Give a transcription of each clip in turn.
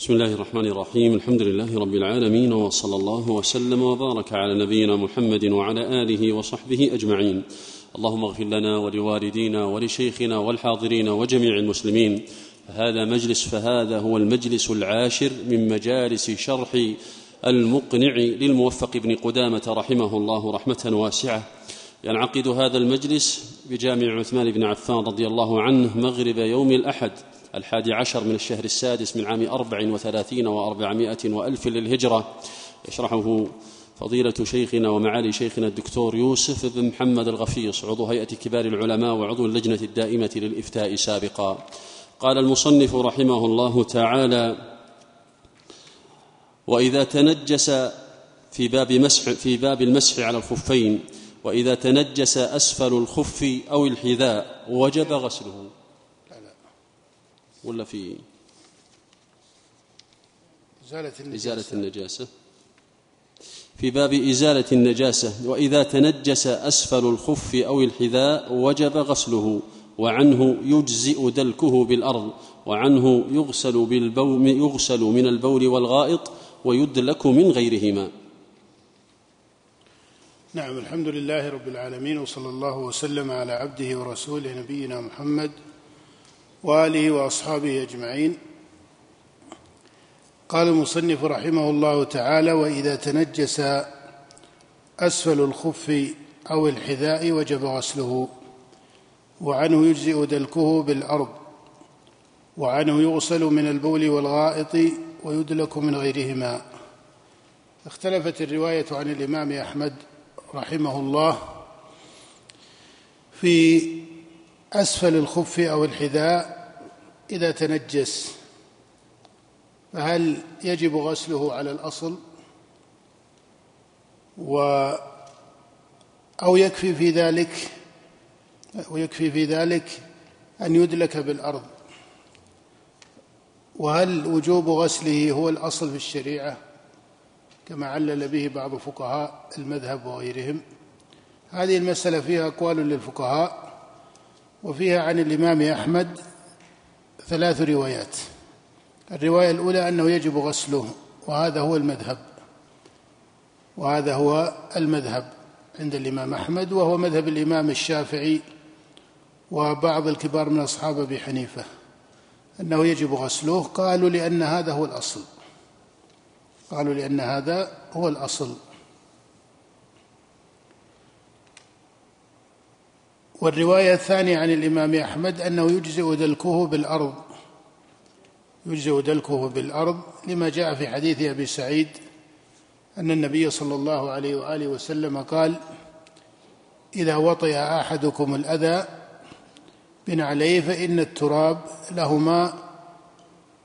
بسم الله الرحمن الرحيم الحمد لله رب العالمين وصلى الله وسلم وبارك على نبينا محمد وعلى اله وصحبه اجمعين اللهم اغفر لنا ولوالدينا ولشيخنا والحاضرين وجميع المسلمين هذا مجلس فهذا هو المجلس العاشر من مجالس شرح المقنع للموفق بن قدامه رحمه الله رحمه واسعه ينعقد هذا المجلس بجامع عثمان بن عفان رضي الله عنه مغرب يوم الأحد الحادي عشر من الشهر السادس من عام أربع وثلاثين وأربعمائة وألف للهجرة. يشرحه فضيلة شيخنا ومعالي شيخنا الدكتور يوسف بن محمد الغفيص عضو هيئة كبار العلماء وعضو اللجنة الدائمة للإفتاء سابقا. قال المصنف رحمه الله تعالى وإذا تنجس في باب مسح في باب المسح على الخفين وإذا تنجس أسفل الخف أو الحذاء وجب غسله. ولا في إزالة النجاسة, إزالة النجاسة؟ في باب إزالة النجاسة وإذا تنجس أسفل الخف أو الحذاء وجب غسله وعنه يجزئ دلكه بالأرض وعنه يغسل بالبول يغسل من البول والغائط ويدلك من غيرهما. نعم الحمد لله رب العالمين وصلى الله وسلم على عبده ورسوله نبينا محمد وآله وأصحابه أجمعين. قال المصنف رحمه الله تعالى وإذا تنجس أسفل الخف أو الحذاء وجب غسله. وعنه يجزئ دلكه بالأرض. وعنه يغسل من البول والغائط ويدلك من غيرهما. اختلفت الرواية عن الإمام أحمد رحمه الله في أسفل الخف أو الحذاء إذا تنجس فهل يجب غسله على الأصل؟ و أو يكفي في ذلك ويكفي في ذلك أن يدلك بالأرض؟ وهل وجوب غسله هو الأصل في الشريعة؟ كما علل به بعض فقهاء المذهب وغيرهم. هذه المسألة فيها أقوال للفقهاء. وفيها عن الإمام أحمد ثلاث روايات. الرواية الأولى أنه يجب غسله وهذا هو المذهب. وهذا هو المذهب عند الإمام أحمد وهو مذهب الإمام الشافعي وبعض الكبار من أصحاب أبي حنيفة. أنه يجب غسله قالوا لأن هذا هو الأصل. قالوا لأن هذا هو الأصل. والرواية الثانية عن الإمام أحمد أنه يجزئ دلكه بالأرض يجزئ دلكه بالأرض لما جاء في حديث أبي سعيد أن النبي صلى الله عليه وآله وسلم قال إذا وطئ أحدكم الأذى بنعليه فإن التراب لهما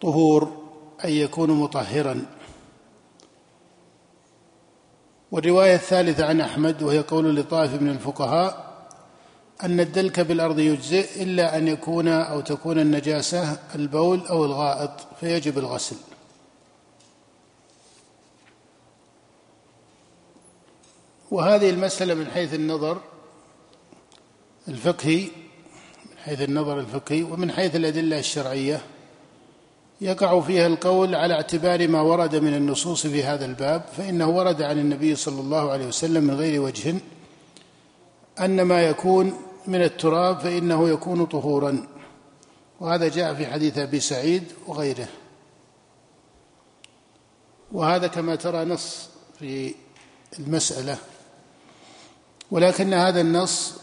طهور أي يكون مطهرا. والرواية الثالثة عن أحمد وهي قول لطائف من الفقهاء أن الدلك بالأرض يجزئ إلا أن يكون أو تكون النجاسة البول أو الغائط فيجب الغسل. وهذه المسألة من حيث النظر الفقهي من حيث النظر الفقهي ومن حيث الأدلة الشرعية يقع فيها القول على اعتبار ما ورد من النصوص في هذا الباب فإنه ورد عن النبي صلى الله عليه وسلم من غير وجه أن ما يكون من التراب فإنه يكون طهورا. وهذا جاء في حديث أبي سعيد وغيره. وهذا كما ترى نص في المسألة. ولكن هذا النص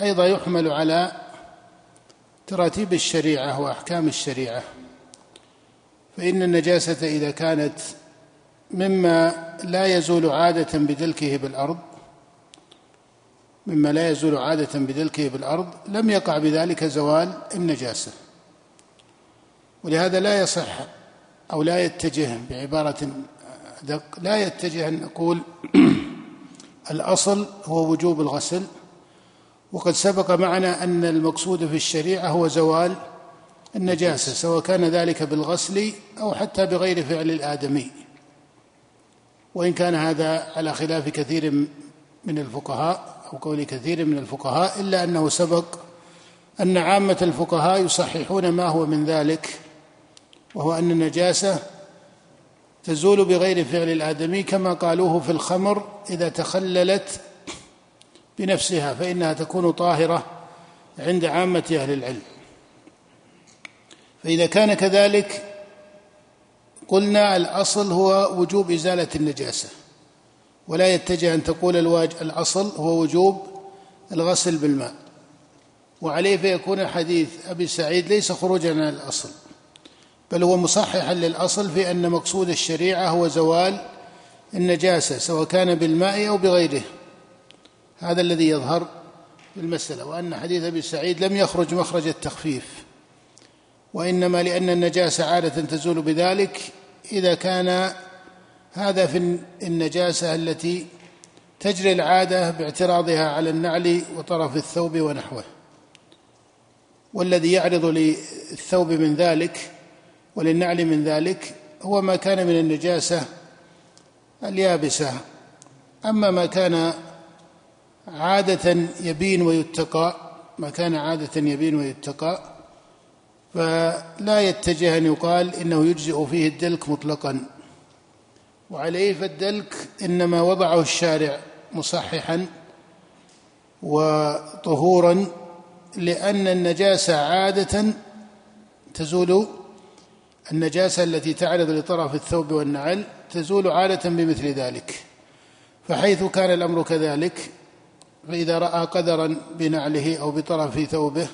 أيضا يحمل على تراتيب الشريعة وأحكام الشريعة. فإن النجاسة إذا كانت مما لا يزول عادة بدلكه بالأرض مما لا يزول عادة بدلكه بالأرض لم يقع بذلك زوال النجاسة. ولهذا لا يصح أو لا يتجه بعبارة دق لا يتجه أن نقول الأصل هو وجوب الغسل. وقد سبق معنا أن المقصود في الشريعة هو زوال النجاسة سواء كان ذلك بالغسل أو حتى بغير فعل الآدمي. وإن كان هذا على خلاف كثير من الفقهاء أو قول كثير من الفقهاء إلا أنه سبق أن عامة الفقهاء يصححون ما هو من ذلك وهو أن النجاسة تزول بغير فعل الآدمي كما قالوه في الخمر إذا تخللت بنفسها فإنها تكون طاهرة عند عامة أهل العلم. فإذا كان كذلك قلنا الأصل هو وجوب إزالة النجاسة. ولا يتجه أن تقول الواج الأصل هو وجوب الغسل بالماء. وعليه فيكون حديث أبي سعيد ليس خروجا عن الأصل بل هو مصححا للأصل في أن مقصود الشريعة هو زوال النجاسة سواء كان بالماء أو بغيره. هذا الذي يظهر في المسألة. وأن حديث أبي سعيد لم يخرج مخرج التخفيف وإنما لأن النجاسة عادة تزول بذلك إذا كان هذا في النجاسة التي تجري العادة باعتراضها على النعل وطرف الثوب ونحوه. والذي يعرض للثوب من ذلك وللنعل من ذلك هو ما كان من النجاسة اليابسة. أما ما كان عادة يبين ويتقى ما كان عادة يبين ويتقى فلا يتجه أن يقال إنه يجزئ فيه الدلك مطلقا. وعليه فالدلك إنما وضعه الشارع مصححا وطهورا لأن النجاسة عادة تزول النجاسة التي تعرض لطرف الثوب والنعل تزول عادة بمثل ذلك فحيث كان الأمر كذلك فإذا رأى قدرا بنعله أو بطرف ثوبه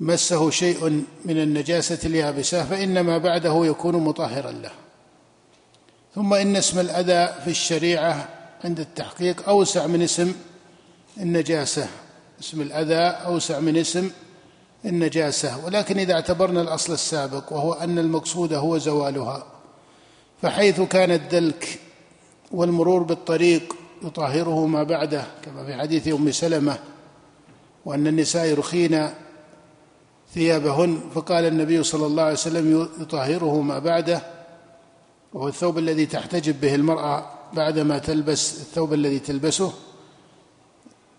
مسه شيء من النجاسة اليابسة فإن ما بعده يكون مطهرا له. ثم إن اسم الأذى في الشريعة عند التحقيق أوسع من اسم النجاسة. اسم الأذى أوسع من اسم النجاسة. ولكن إذا اعتبرنا الأصل السابق وهو أن المقصود هو زوالها فحيث كان الدلك والمرور بالطريق يطهره ما بعده كما في حديث أم سلمة وأن النساء يرخين ثيابهن فقال النبي صلى الله عليه وسلم يطهره ما بعده وهو الثوب الذي تحتجب به المرأة بعدما تلبس الثوب الذي تلبسه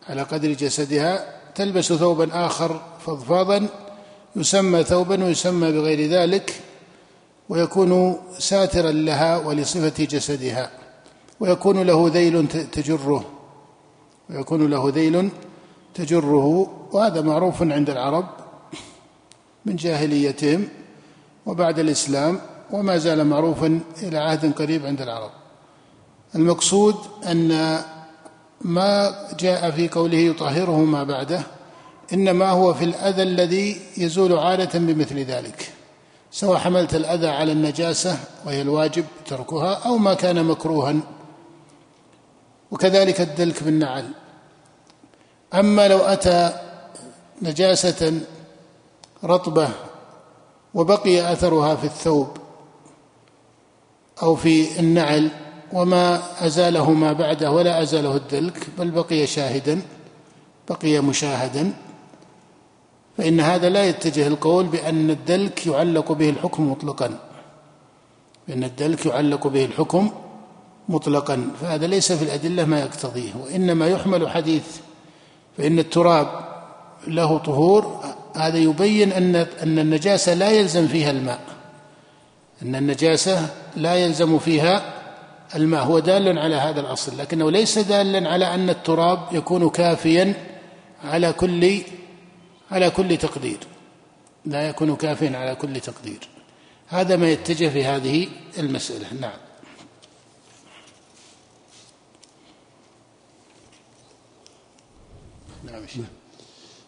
على قدر جسدها تلبس ثوبا آخر فضفاضا يسمى ثوبا ويسمى بغير ذلك ويكون ساترا لها ولصفة جسدها ويكون له ذيل تجره ويكون له ذيل تجره وهذا معروف عند العرب من جاهليتهم وبعد الإسلام. وما زال معروفا إلى عهد قريب عند العرب. المقصود أن ما جاء في قوله يطهره ما بعده إنما هو في الأذى الذي يزول عادة بمثل ذلك سواء حملت الأذى على النجاسة وهي الواجب تركها أو ما كان مكروها. وكذلك الدلك بالنعل. أما لو أتى نجاسة رطبة وبقي أثرها في الثوب أو في النعل وما أزاله ما بعده ولا أزاله الدلك بل بقي شاهدا بقي مشاهدا. فإن هذا لا يتجه القول بأن الدلك يعلق به الحكم مطلقا. بأن الدلك يعلق به الحكم مطلقا. فهذا ليس في الأدلة ما يقتضيه وإنما يحمل حديث فإن التراب له طهور هذا يبين أن أن النجاسة لا يلزم فيها الماء. أن النجاسة لا يلزم فيها الماء. هو دال على هذا الأصل لكنه ليس دالا على أن التراب يكون كافيا على كل على كل تقدير. لا يكون كافيا على كل تقدير. هذا ما يتجه في هذه المسألة. نعم. نعم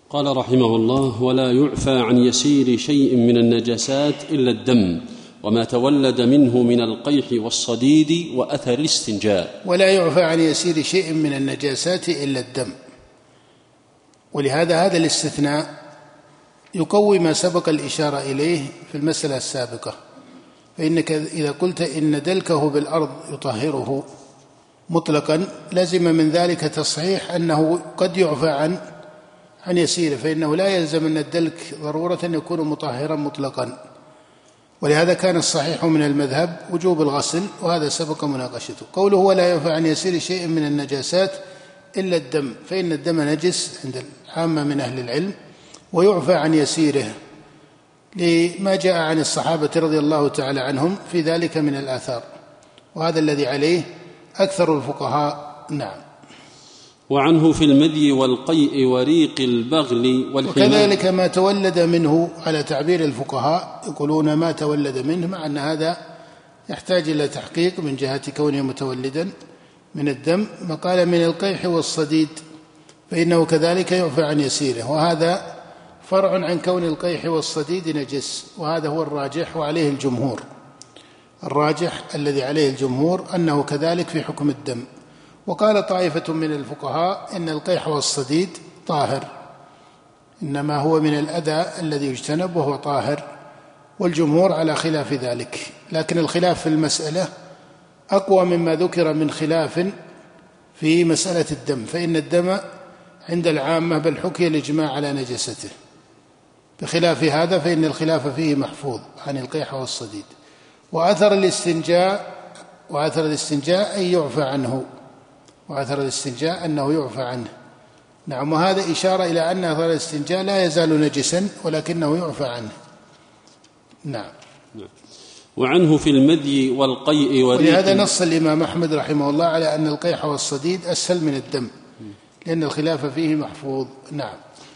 قال رحمه الله ولا يعفى عن يسير شيء من النجاسات إلا الدم. وما تولد منه من القيح والصديد وأثر الاستنجاء. ولا يعفى عن يسير شيء من النجاسات إلا الدم. ولهذا هذا الاستثناء يقوي ما سبق الإشارة إليه في المسألة السابقة. فإنك إذا قلت إن دلكه بالأرض يطهره مطلقا لزم من ذلك تصحيح أنه قد يعفى عن عن يسيره فإنه لا يلزم أن الدلك ضرورة يكون مطهرا مطلقا. ولهذا كان الصحيح من المذهب وجوب الغسل وهذا سبق مناقشته. قوله ولا ينفع عن يسير شيء من النجاسات إلا الدم فإن الدم نجس عند العامة من أهل العلم ويعفى عن يسيره. لما جاء عن الصحابة رضي الله تعالى عنهم في ذلك من الآثار وهذا الذي عليه أكثر الفقهاء نعم. وعنه في المدي والقيء وريق البغل والحمار وكذلك ما تولد منه على تعبير الفقهاء يقولون ما تولد منه مع أن هذا يحتاج إلى تحقيق من جهة كونه متولدا من الدم. قال من القيح والصديد فإنه كذلك يعفى عن يسيره. وهذا فرع عن كون القيح والصديد نجس وهذا هو الراجح وعليه الجمهور. الراجح الذي عليه الجمهور أنه كذلك في حكم الدم. وقال طائفة من الفقهاء إن القيح والصديد طاهر إنما هو من الأذى الذي يجتنب وهو طاهر والجمهور على خلاف ذلك لكن الخلاف في المسألة أقوى مما ذكر من خلاف في مسألة الدم فإن الدم عند العامة بل حكي الإجماع على نجسته بخلاف هذا فإن الخلاف فيه محفوظ عن القيح والصديد. وأثر الاستنجاء وأثر الاستنجاء أن يعفى عنه. وأثر الاستنجاء أنه يعفى عنه. نعم وهذا إشارة إلى أن أثر الاستنجاء لا يزال نجسا ولكنه يعفى عنه. نعم. وعنه في المدي والقيء ولهذا نص الإمام أحمد رحمه الله على أن القيح والصديد أسهل من الدم لأن الخلاف فيه محفوظ. نعم.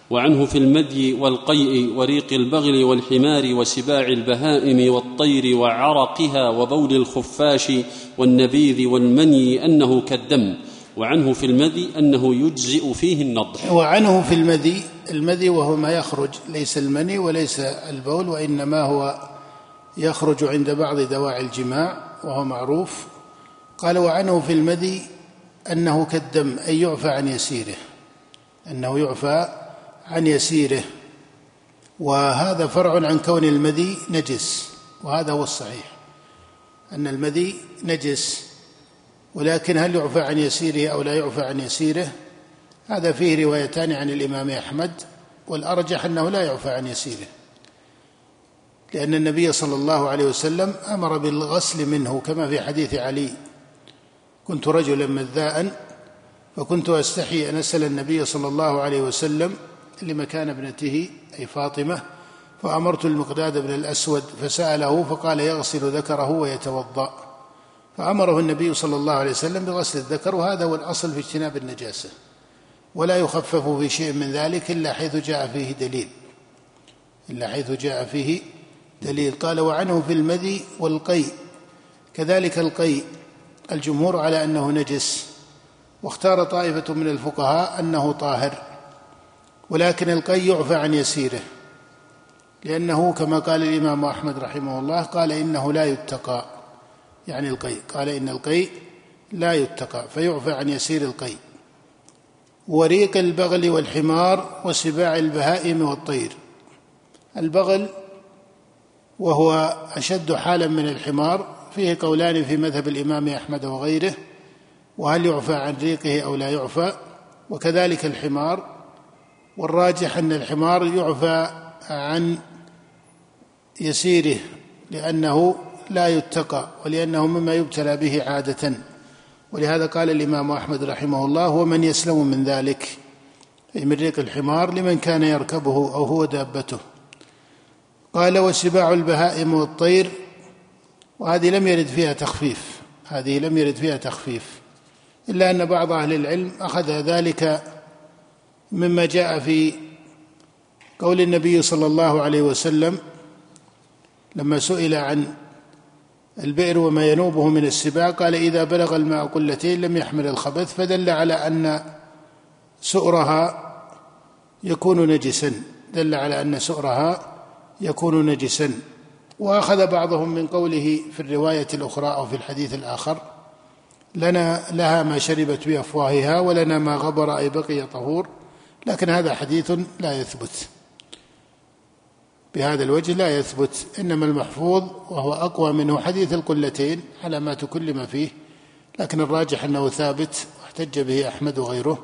وعنه في المدي والقيء وريق البغل والحمار وسباع البهائم والطير وعرقها وبول الخفاش والنبيذ والمني أنه كالدم. وعنه في المدي أنه يجزئ فيه النضح. وعنه في المدي المدي وهو ما يخرج ليس المني وليس البول وإنما هو يخرج عند بعض دواعي الجماع وهو معروف. قال وعنه في المدي أنه كالدم أي يعفى عن يسيره. أنه يعفى عن يسيره. وهذا فرع عن كون المذي نجس وهذا هو الصحيح. أن المذي نجس. ولكن هل يعفى عن يسيره أو لا يعفى عن يسيره؟ هذا فيه روايتان عن الإمام أحمد والأرجح أنه لا يعفى عن يسيره. لأن النبي صلى الله عليه وسلم أمر بالغسل منه كما في حديث علي. كنت رجلا مذاء فكنت أستحي أن أسأل النبي صلى الله عليه وسلم لمكان ابنته أي فاطمة فأمرت المقداد بن الأسود فسأله فقال يغسل ذكره ويتوضأ. فأمره النبي صلى الله عليه وسلم بغسل الذكر وهذا هو الأصل في اجتناب النجاسة. ولا يخفف في شيء من ذلك إلا حيث جاء فيه دليل. إلا حيث جاء فيه دليل. قال وعنه في المذي والقي. كذلك القي الجمهور على أنه نجس. واختار طائفة من الفقهاء أنه طاهر. ولكن القي يعفى عن يسيره. لأنه كما قال الإمام أحمد رحمه الله قال إنه لا يتقى. يعني القي قال إن القي لا يتقى فيعفى عن يسير القي وريق البغل والحمار وسباع البهائم والطير. البغل وهو أشد حالا من الحمار فيه قولان في مذهب الإمام أحمد وغيره وهل يعفى عن ريقه أو لا يعفى؟ وكذلك الحمار والراجح أن الحمار يعفى عن يسيره لأنه لا يتقى ولأنه مما يبتلى به عادة. ولهذا قال الإمام أحمد رحمه الله هو من يسلم من ذلك. أي من ريق الحمار لمن كان يركبه أو هو دابته. قال وسباع البهائم والطير. وهذه لم يرد فيها تخفيف. هذه لم يرد فيها تخفيف. إلا أن بعض أهل العلم أخذ ذلك مما جاء في قول النبي صلى الله عليه وسلم لما سئل عن البئر وما ينوبه من السباع. قال إذا بلغ الماء قلتين لم يحمل الخبث فدل على أن سؤرها يكون نجسا. دل على أن سؤرها يكون نجسا. وأخذ بعضهم من قوله في الرواية الأخرى أو في الحديث الآخر لنا لها ما شربت بأفواهها ولنا ما غبر أي بقي طهور. لكن هذا حديث لا يثبت. بهذا الوجه لا يثبت إنما المحفوظ وهو أقوى منه حديث القلتين على ما تكلم فيه لكن الراجح أنه ثابت واحتج به أحمد وغيره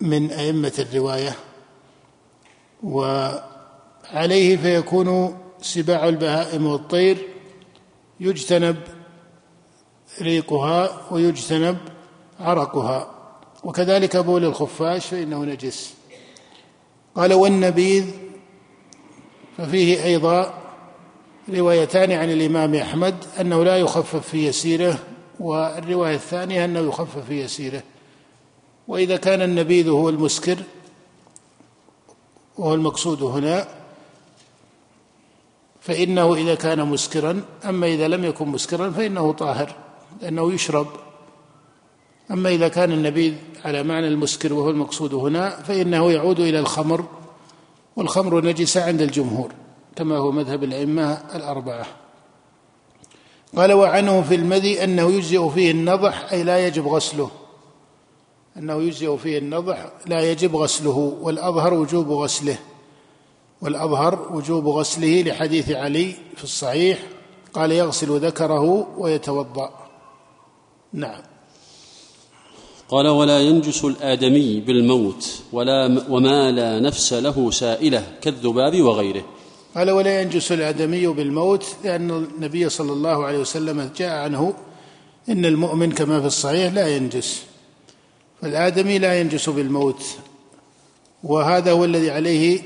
من أئمة الرواية. وعليه فيكون سباع البهائم والطير يجتنب ريقها ويجتنب عرقها. وكذلك بول الخفاش فإنه نجس. قال والنبيذ ففيه أيضا روايتان عن الإمام أحمد أنه لا يخفف في يسيره والرواية الثانية أنه يخفف في يسيره. وإذا كان النبيذ هو المسكر وهو المقصود هنا فإنه إذا كان مسكرا أما إذا لم يكن مسكرا فإنه طاهر لأنه يشرب. أما إذا كان النبيذ على معنى المسكر وهو المقصود هنا فإنه يعود إلى الخمر. والخمر نجسة عند الجمهور كما هو مذهب الأئمة الأربعة. قال وعنه في المذي أنه يجزئ فيه النضح أي لا يجب غسله. أنه يجزئ فيه النضح لا يجب غسله والأظهر وجوب غسله. والأظهر وجوب غسله لحديث علي في الصحيح قال يغسل ذكره ويتوضأ. نعم. قال ولا ينجس الآدمي بالموت ولا وما لا نفس له سائلة كالذباب وغيره. قال ولا ينجس الآدمي بالموت لأن النبي صلى الله عليه وسلم جاء عنه إن المؤمن كما في الصحيح لا ينجس. فالآدمي لا ينجس بالموت. وهذا هو الذي عليه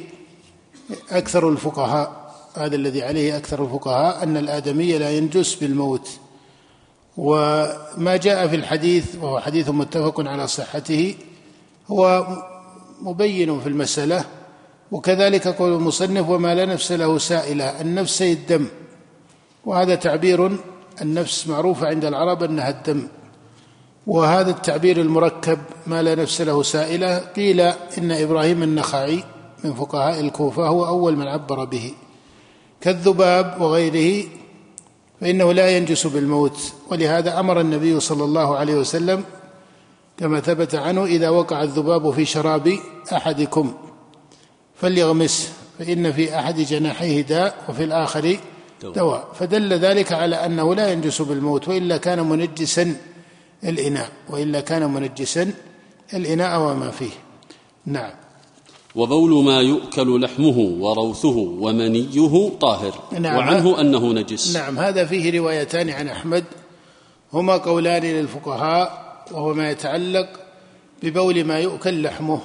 أكثر الفقهاء. هذا الذي عليه أكثر الفقهاء أن الآدمي لا ينجس بالموت. وما جاء في الحديث وهو حديث متفق على صحته هو مبين في المسألة وكذلك قول المصنف وما لا نفس له سائلة النفس هي الدم. وهذا تعبير النفس معروفة عند العرب أنها الدم. وهذا التعبير المركب ما لا نفس له سائلة. قيل إن إبراهيم النخعي من فقهاء الكوفة هو أول من عبر به. كالذباب وغيره فإنه لا ينجس بالموت ولهذا أمر النبي صلى الله عليه وسلم كما ثبت عنه إذا وقع الذباب في شراب أحدكم فليغمسه فإن في أحد جناحيه داء وفي الآخر دواء. فدل ذلك على أنه لا ينجس بالموت وإلا كان منجسا الإناء وإلا كان منجسا الإناء وما فيه. نعم. وبول ما يؤكل لحمه وروثه ومنيه طاهر. نعم. وعنه أنه نجس. نعم هذا فيه روايتان عن أحمد. هما قولان للفقهاء وهو ما يتعلق ببول ما يؤكل لحمه.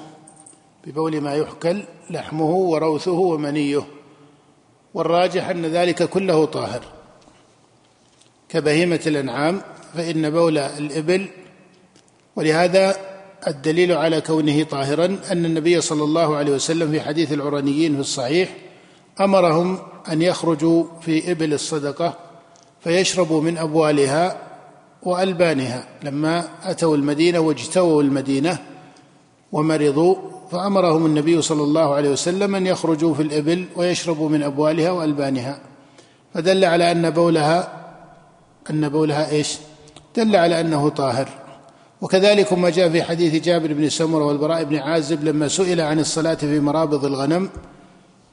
ببول ما يؤكل لحمه وروثه ومنيه. والراجح أن ذلك كله طاهر. كبهيمة الأنعام فإن بول الإبل. ولهذا الدليل على كونه طاهرا أن النبي صلى الله عليه وسلم في حديث العرنيين في الصحيح أمرهم أن يخرجوا في إبل الصدقة فيشربوا من أبوالها وألبانها. لما أتوا المدينة واجتووا المدينة ومرضوا فأمرهم النبي صلى الله عليه وسلم أن يخرجوا في الإبل ويشربوا من أبوالها وألبانها. فدل على أن بولها أن بولها إيش؟ دل على أنه طاهر. وكذلك ما جاء في حديث جابر بن سمرة والبراء بن عازب لما سئل عن الصلاة في مرابض الغنم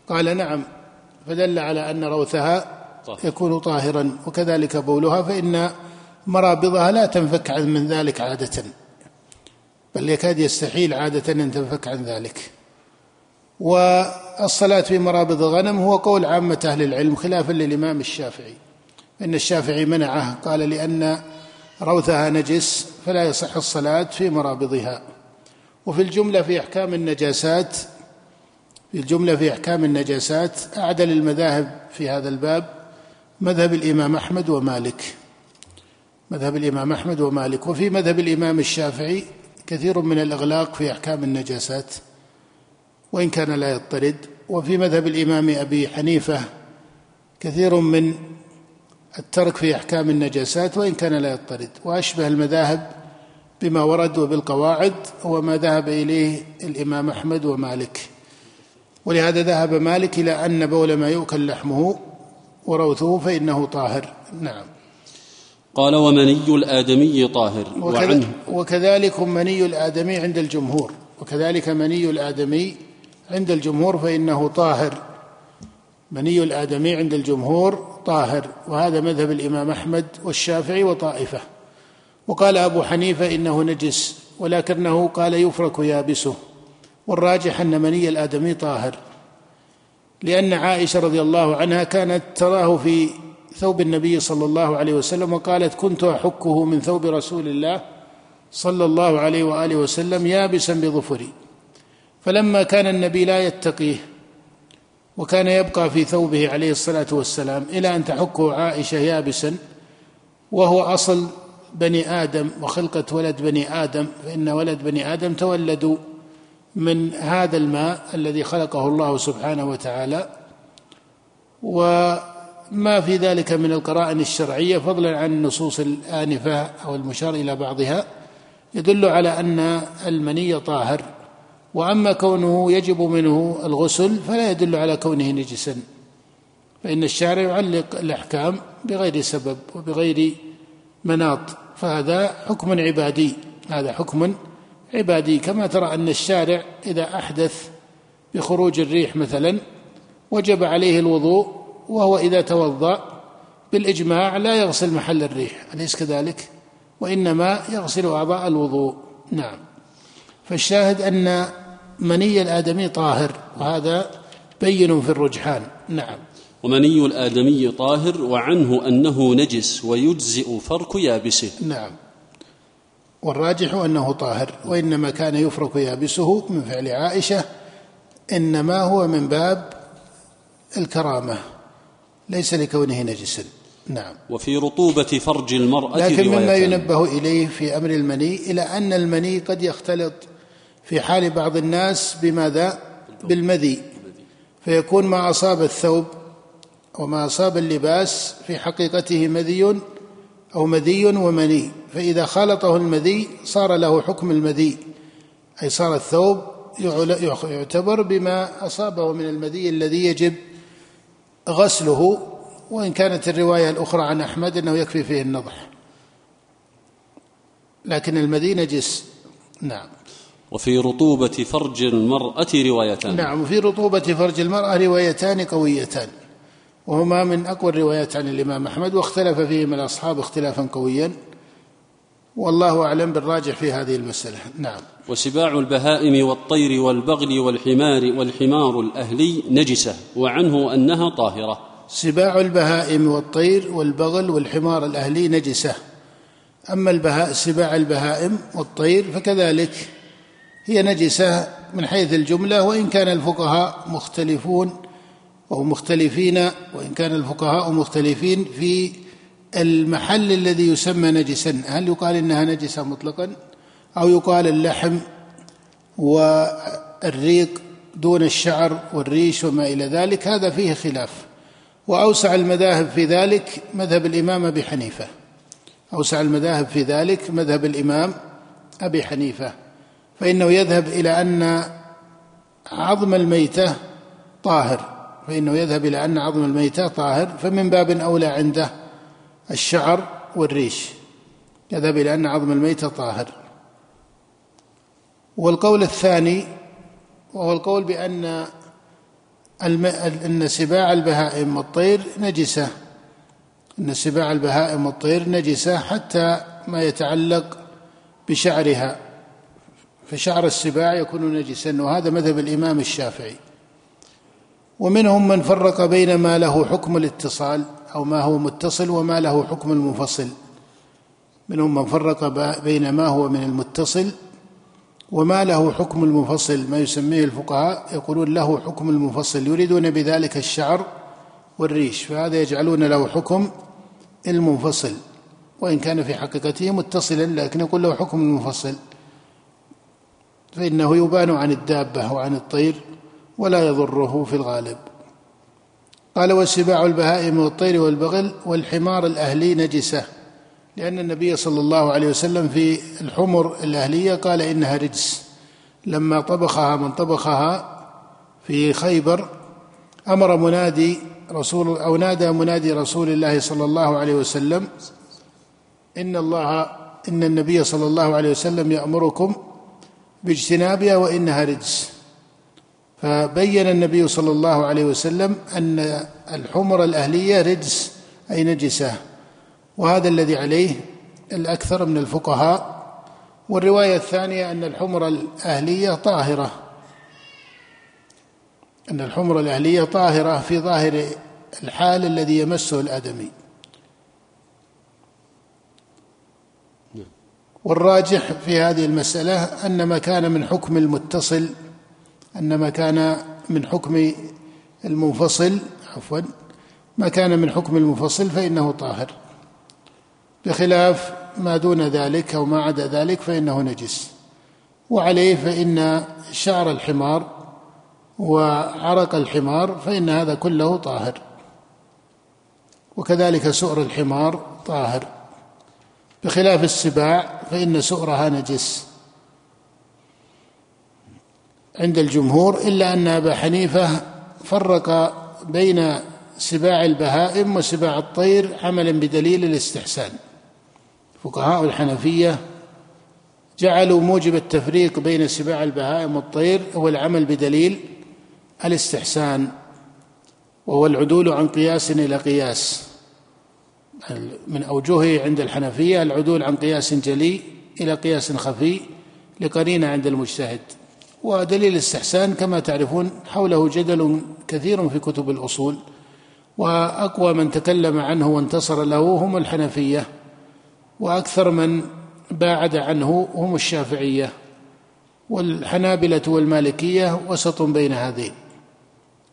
قال نعم فدل على أن روثها يكون طاهرا وكذلك بولها فإن مرابضها لا تنفك عن من ذلك عاده. بل يكاد يستحيل عاده أن تنفك عن ذلك. والصلاة في مرابض الغنم هو قول عامة أهل العلم خلافا للإمام الشافعي. إن الشافعي منعه قال لأن روثها نجس فلا يصح الصلاة في مرابضها. وفي الجملة في أحكام النجاسات في الجملة في أحكام النجاسات أعدل المذاهب في هذا الباب مذهب الإمام أحمد ومالك. مذهب الإمام أحمد ومالك. وفي مذهب الإمام الشافعي كثير من الإغلاق في أحكام النجاسات وإن كان لا يضطرد وفي مذهب الإمام أبي حنيفة كثير من الترك في إحكام النجاسات وإن كان لا يضطرد وأشبه المذاهب بما ورد وبالقواعد هو ما ذهب إليه الإمام أحمد ومالك. ولهذا ذهب مالك إلى أن بول ما يؤكل لحمه وروثه فإنه طاهر. نعم. قال ومني الآدمي طاهر. وعنه. وكذلك مني الآدمي عند الجمهور. وكذلك مني الآدمي عند الجمهور فإنه طاهر. مني الآدمي عند الجمهور طاهر وهذا مذهب الإمام أحمد والشافعي وطائفة. وقال أبو حنيفة إنه نجس ولكنه قال يفرك يابسه والراجح أن مني الآدمي طاهر. لأن عائشة رضي الله عنها كانت تراه في ثوب النبي صلى الله عليه وسلم وقالت كنت أحكه من ثوب رسول الله صلى الله عليه وآله وسلم يابسا بظفري. فلما كان النبي لا يتقيه وكان يبقى في ثوبه عليه الصلاة والسلام إلى أن تحكه عائشة يابسا وهو أصل بني آدم وخلقة ولد بني آدم فإن ولد بني آدم تولدوا من هذا الماء الذي خلقه الله سبحانه وتعالى. وما في ذلك من القرائن الشرعية فضلا عن النصوص الآنفة أو المشار إلى بعضها يدل على أن المني طاهر. وأما كونه يجب منه الغسل فلا يدل على كونه نجسا فإن الشارع يعلق الأحكام بغير سبب وبغير مناط فهذا حكم عبادي هذا حكم عبادي. كما ترى أن الشارع إذا أحدث بخروج الريح مثلا وجب عليه الوضوء وهو إذا توضأ بالإجماع لا يغسل محل الريح أليس كذلك؟ وإنما يغسل أعضاء الوضوء. نعم. فالشاهد أن مني الآدمي طاهر وهذا بين في الرجحان. نعم. ومني الآدمي طاهر وعنه أنه نجس ويجزئ فرك يابسه. نعم. والراجح أنه طاهر وإنما كان يفرك يابسه من فعل عائشة إنما هو من باب الكرامة ليس لكونه نجسا. نعم. وفي رطوبة فرج المرأة لكن مما ينبه إليه في أمر المني إلى أن المني قد يختلط في حال بعض الناس بماذا؟ بالمذي. فيكون ما أصاب الثوب وما أصاب اللباس في حقيقته مذي أو مذي ومني. فإذا خالطه المذي صار له حكم المذي. أي صار الثوب يعتبر بما أصابه من المذي الذي يجب غسله. وإن كانت الرواية الأخرى عن أحمد أنه يكفي فيه النضح. لكن المذي نجس. نعم. وفي رطوبة فرج المرأة روايتان. نعم وفي رطوبة فرج المرأة روايتان قويتان وهما من أقوى الروايات عن الإمام أحمد واختلف فيهما الأصحاب اختلافا قويا والله أعلم بالراجح في هذه المسألة. نعم. وسباع البهائم والطير والبغل والحمار والحمار الأهلي نجسة وعنه أنها طاهرة. سباع البهائم والطير والبغل والحمار الأهلي نجسة. أما البهاء سباع البهائم والطير فكذلك هي نجسة من حيث الجملة وإن كان الفقهاء مختلفون أو مختلفين وإن كان الفقهاء مختلفين في المحل الذي يسمى نجسا. هل يقال إنها نجسة مطلقا؟ أو يقال اللحم والريق دون الشعر والريش وما إلى ذلك؟ هذا فيه خلاف. وأوسع المذاهب في ذلك مذهب الإمام أبي حنيفة. أوسع المذاهب في ذلك مذهب الإمام أبي حنيفة. فإنه يذهب إلى أن عظم الميتة طاهر. فإنه يذهب إلى أن عظم الميتة طاهر فمن باب أولى عنده الشعر والريش. يذهب إلى أن عظم الميتة طاهر. والقول الثاني وهو القول بأن أن سباع البهائم والطير نجسة. أن سباع البهائم والطير نجسة حتى ما يتعلق بشعرها. فشعر السباع يكون نجسا وهذا مذهب الإمام الشافعي. ومنهم من فرق بين ما له حكم الاتصال أو ما هو متصل وما له حكم المنفصل. منهم من فرق بين ما هو من المتصل وما له حكم المنفصل. ما يسميه الفقهاء يقولون له حكم المنفصل يريدون بذلك الشعر والريش فهذا يجعلون له حكم المنفصل. وإن كان في حقيقته متصلا لكن يقول له حكم المنفصل. فإنه يبان عن الدابة وعن الطير ولا يضره في الغالب. قال وسباع البهائم والطير والبغل والحمار الأهلي نجسة. لأن النبي صلى الله عليه وسلم في الحمر الأهلية قال إنها رجس. لما طبخها من طبخها في خيبر أمر منادي رسول أو نادى منادي رسول الله صلى الله عليه وسلم إن الله إن النبي صلى الله عليه وسلم يأمركم باجتنابها وإنها رجس. فبين النبي صلى الله عليه وسلم أن الحمر الأهلية رجس أي نجسة. وهذا الذي عليه الأكثر من الفقهاء. والرواية الثانية أن الحمر الأهلية طاهرة. أن الحمر الأهلية طاهرة في ظاهر الحال الذي يمسه الآدمي. والراجح في هذه المسألة أن ما كان من حكم المتصل أن ما كان من حكم المنفصل عفوا ما كان من حكم المنفصل فإنه طاهر. بخلاف ما دون ذلك أو ما عدا ذلك فإنه نجس. وعليه فإن شعر الحمار وعرق الحمار فإن هذا كله طاهر. وكذلك سؤر الحمار طاهر. بخلاف السباع فإن سؤرها نجس. عند الجمهور إلا أن أبا حنيفة فرق بين سباع البهائم وسباع الطير عملا بدليل الاستحسان. فقهاء الحنفية جعلوا موجب التفريق بين سباع البهائم والطير هو العمل بدليل الاستحسان وهو العدول عن قياس إلى قياس. من أوجهه عند الحنفية العدول عن قياس جلي إلى قياس خفي لقرينة عند المجتهد ودليل الاستحسان كما تعرفون حوله جدل كثير في كتب الأصول وأقوى من تكلم عنه وانتصر له هم الحنفية وأكثر من باعد عنه هم الشافعية والحنابلة والمالكية وسط بين هذين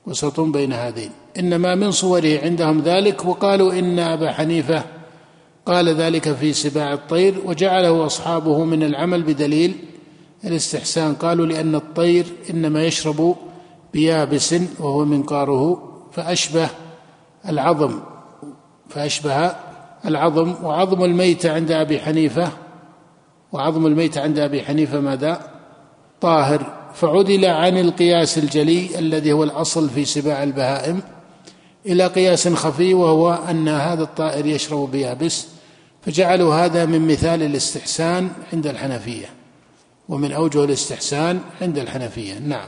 وسط بين هذين. إنما من صوره عندهم ذلك وقالوا إن أبا حنيفة قال ذلك في سباع الطير وجعله أصحابه من العمل بدليل الاستحسان. قالوا لأن الطير إنما يشرب بيابس وهو منقاره فأشبه العظم فأشبه العظم. وعظم الميت عند أبي حنيفة وعظم الميت عند أبي حنيفة ماذا؟ طاهر. فعدل عن القياس الجلي الذي هو الأصل في سباع البهائم. إلى قياس خفي وهو أن هذا الطائر يشرب بيابس فجعلوا هذا من مثال الاستحسان عند الحنفية ومن أوجه الاستحسان عند الحنفية. نعم.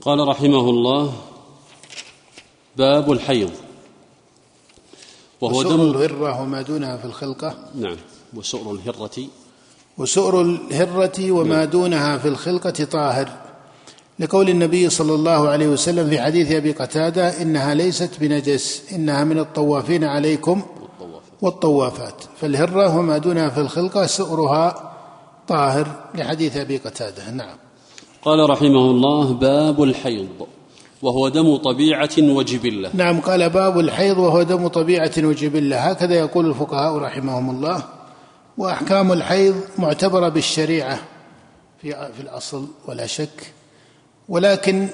قال رحمه الله باب الحيض. وهو دم الهرة وما دونها في الخلقة. نعم. وسؤر الهرة. وسؤر الهرة وما نعم. دونها في الخلقة طاهر. لقول النبي صلى الله عليه وسلم في حديث أبي قتادة إنها ليست بنجس إنها من الطوافين عليكم والطوافات. فالهرة وما دونها في الخلقة سؤرها طاهر لحديث أبي قتادة. نعم. قال رحمه الله باب الحيض وهو دم طبيعة وجبلة. نعم قال باب الحيض وهو دم طبيعة وجبلة. هكذا يقول الفقهاء رحمهم الله وأحكام الحيض معتبرة بالشريعة في في الأصل ولا شك. ولكن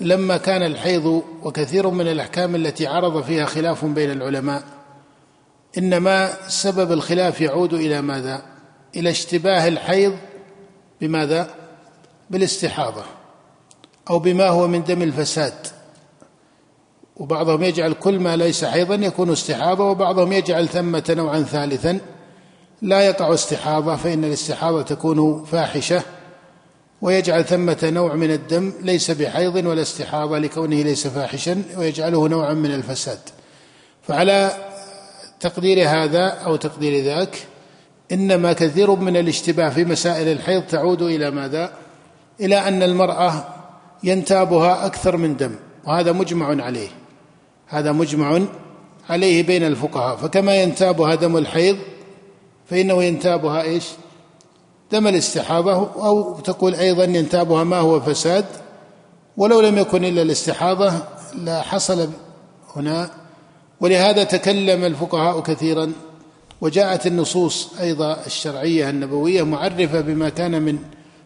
لما كان الحيض وكثير من الأحكام التي عرض فيها خلاف بين العلماء إنما سبب الخلاف يعود إلى ماذا؟ إلى اشتباه الحيض بماذا؟ بالاستحاضة أو بما هو من دم الفساد. وبعضهم يجعل كل ما ليس حيضا يكون استحاضة وبعضهم يجعل ثمة نوعا ثالثا لا يقع استحاضة فإن الاستحاضة تكون فاحشة. ويجعل ثمة نوع من الدم ليس بحيض ولا استحاضة لكونه ليس فاحشا ويجعله نوعا من الفساد فعلى تقدير هذا أو تقدير ذاك إنما كثير من الاشتباه في مسائل الحيض تعود إلى ماذا؟ إلى أن المرأة ينتابها أكثر من دم وهذا مجمع عليه هذا مجمع عليه بين الفقهاء فكما ينتابها دم الحيض فإنه ينتابها إيش؟ دم الاستحاضة أو تقول أيضا ينتابها ما هو فساد ولو لم يكن إلا الاستحاضة لا حصل هنا. ولهذا تكلم الفقهاء كثيرا وجاءت النصوص أيضا الشرعية النبوية معرفة بما كان من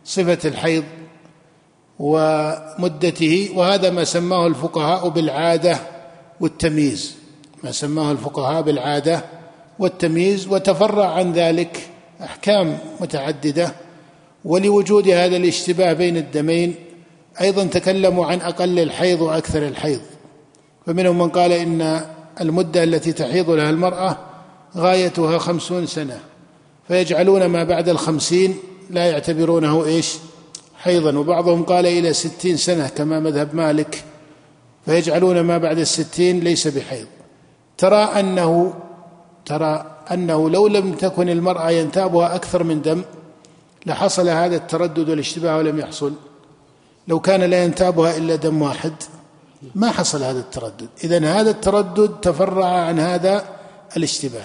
صفة الحيض ومدته وهذا ما سماه الفقهاء بالعادة والتمييز. ما سماه الفقهاء بالعادة والتمييز وتفرع عن ذلك أحكام متعددة ولوجود هذا الاشتباه بين الدمين أيضا تكلموا عن أقل الحيض وأكثر الحيض. فمنهم من قال إن المدة التي تحيض لها المرأة غايتها خمسون سنة فيجعلون ما بعد الخمسين لا يعتبرونه إيش؟ حيضا. وبعضهم قال إلى ستين سنة كما مذهب مالك فيجعلون ما بعد الستين ليس بحيض. ترى أنه ترى أنه لو لم تكن المرأة ينتابها أكثر من دم لحصل هذا التردد والاشتباه ولم يحصل. لو كان لا ينتابها إلا دم واحد ما حصل هذا التردد. اذا هذا التردد تفرع عن هذا الاشتباه.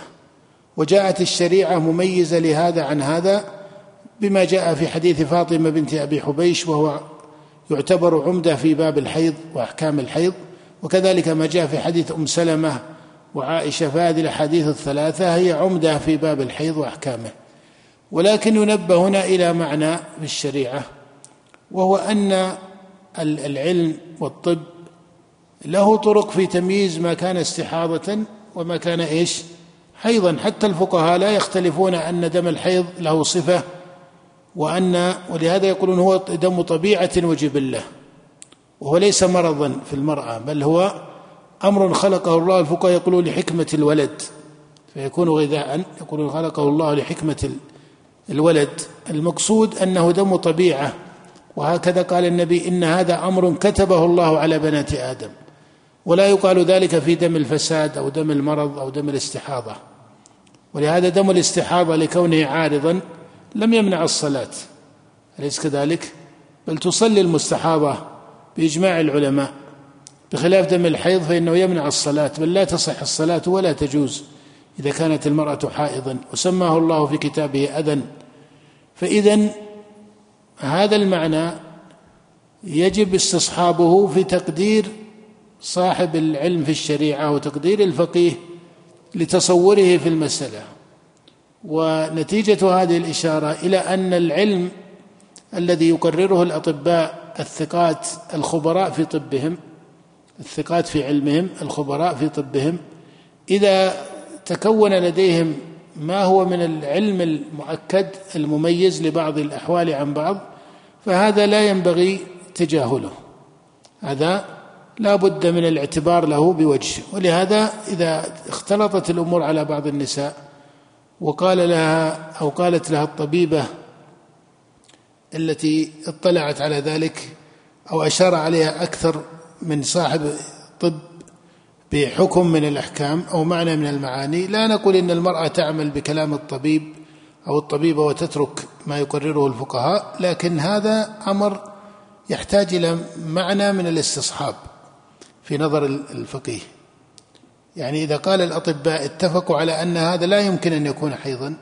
وجاءت الشريعة مميزة لهذا عن هذا بما جاء في حديث فاطمة بنت أبي حبيش وهو يعتبر عمدة في باب الحيض وأحكام الحيض. وكذلك ما جاء في حديث أم سلمة وعائشة فهذه الأحاديث الثلاثة هي عمدة في باب الحيض وأحكامه ولكن ينبه هنا إلى معنى في الشريعة وهو أن العلم والطب له طرق في تمييز ما كان استحاضة وما كان إيش؟ حيضا حتى الفقهاء لا يختلفون أن دم الحيض له صفة وان ولهذا يقولون هو دم طبيعة وجبلة وهو ليس مرضا في المرأة بل هو أمر خلقه الله الفقهاء يقولون لحكمة الولد. فيكون غذاء يقولون خلقه الله لحكمة الولد. المقصود أنه دم طبيعة. وهكذا قال النبي إن هذا أمر كتبه الله على بنات آدم. ولا يقال ذلك في دم الفساد أو دم المرض أو دم الاستحاضة. ولهذا دم الاستحاضة لكونه عارضا لم يمنع الصلاة. أليس كذلك؟ بل تصلي المستحاضة بإجماع العلماء. بخلاف دم الحيض فإنه يمنع الصلاة بل لا تصح الصلاة ولا تجوز إذا كانت المرأة حائضا. وسماه الله في كتابه أذى. فاذا هذا المعنى يجب استصحابه في تقدير صاحب العلم في الشريعة وتقدير الفقيه لتصوره في المسألة. ونتيجة هذه الإشارة إلى أن العلم الذي يقرره الأطباء الثقات الخبراء في طبهم الثقات في علمهم الخبراء في طبهم. إذا تكون لديهم ما هو من العلم المؤكد المميز لبعض الأحوال عن بعض فهذا لا ينبغي تجاهله. هذا لا بد من الاعتبار له بوجه ولهذا إذا اختلطت الأمور على بعض النساء وقال لها أو قالت لها الطبيبة التي اطلعت على ذلك أو أشار عليها أكثر من صاحب طب بحكم من الأحكام أو معنى من المعاني لا نقول إن المرأة تعمل بكلام الطبيب أو الطبيبة وتترك ما يقرره الفقهاء لكن هذا أمر يحتاج إلى معنى من الاستصحاب في نظر الفقيه. يعني إذا قال الأطباء اتفقوا على أن هذا لا يمكن أن يكون حيضا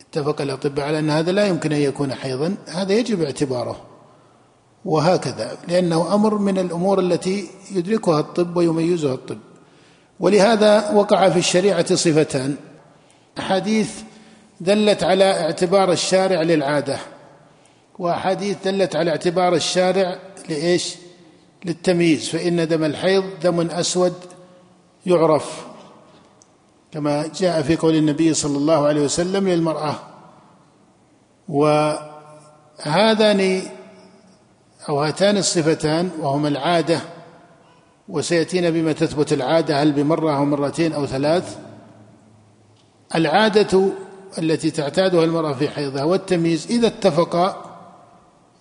اتفق الأطباء على أن هذا لا يمكن أن يكون حيضا هذا يجب اعتباره. وهكذا لأنه أمر من الأمور التي يدركها الطب ويميزها الطب. ولهذا وقع في الشريعة صفتان. أحاديث دلت على اعتبار الشارع للعادة وأحاديث دلت على اعتبار الشارع لإيش؟ للتمييز. فإن دم الحيض دم أسود يعرف كما جاء في قول النبي صلى الله عليه وسلم للمرأة. وهذان أو هاتان الصفتان وهما العادة وسيأتينا بما تثبت العادة هل بمرة أو مرتين أو ثلاث. العادة التي تعتادها المرأة في حيضها والتمييز إذا اتفقا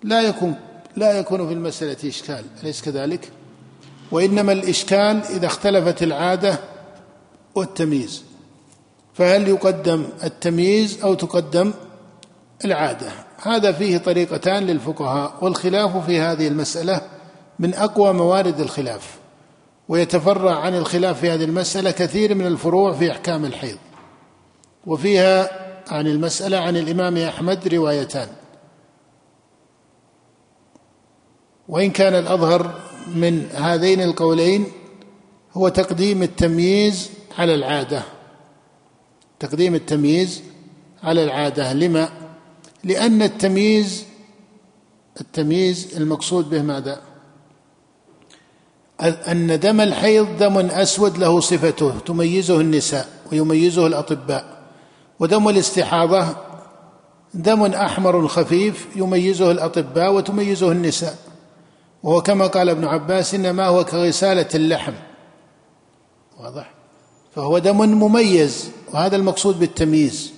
لا يكون لا يكون في المسألة إشكال أليس كذلك؟ وإنما الإشكال إذا اختلفت العادة والتمييز. فهل يقدم التمييز أو تقدم العادة؟ هذا فيه طريقتان للفقهاء والخلاف في هذه المسألة من أقوى موارد الخلاف ويتفرع عن الخلاف في هذه المسألة كثير من الفروع في أحكام الحيض وفيها عن المسألة عن الإمام أحمد روايتان وإن كان الأظهر من هذين القولين هو تقديم التمييز على العادة تقديم التمييز على العادة لما؟ لأن التمييز التمييز المقصود به ماذا؟ أن دم الحيض دم أسود له صفته تميزه النساء ويميزه الأطباء. ودم الاستحاضة دم أحمر خفيف يميزه الأطباء وتميزه النساء. وهو كما قال ابن عباس إنما هو كغسالة اللحم. واضح؟ فهو دم مميز وهذا المقصود بالتمييز.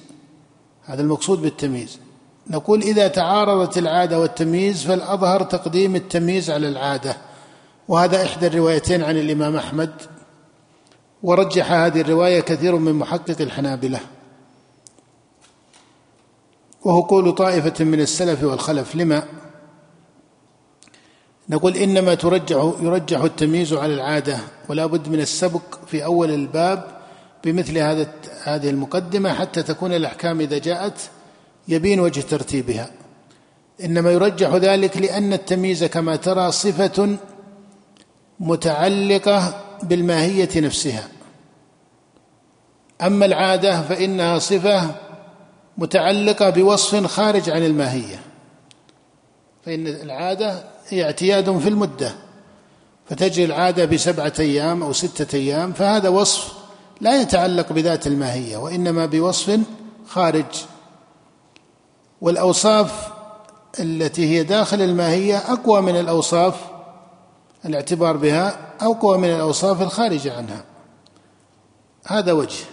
هذا المقصود بالتمييز. نقول إذا تعارضت العادة والتمييز فالأظهر تقديم التمييز على العادة. وهذا إحدى الروايتين عن الإمام أحمد. ورجح هذه الرواية كثير من محقق الحنابلة. وهو قول طائفة من السلف والخلف. لما؟ نقول إنما ترجح يرجح التمييز على العادة ولا بد من السبق في أول الباب بمثل هذا هذه المقدمة حتى تكون الأحكام إذا جاءت يبين وجه ترتيبها. إنما يرجح ذلك لأن التمييز كما ترى صفة متعلقة بالماهية نفسها. أما العادة فإنها صفة متعلقة بوصف خارج عن الماهية. فإن العادة هي اعتياد في المدة. فتجري العادة بسبعة أيام أو ستة أيام فهذا وصف لا يتعلق بذات الماهية وإنما بوصف خارج والأوصاف التي هي داخل الماهية أقوى من الأوصاف الاعتبار بها أقوى من الأوصاف الخارجة عنها. هذا وجه.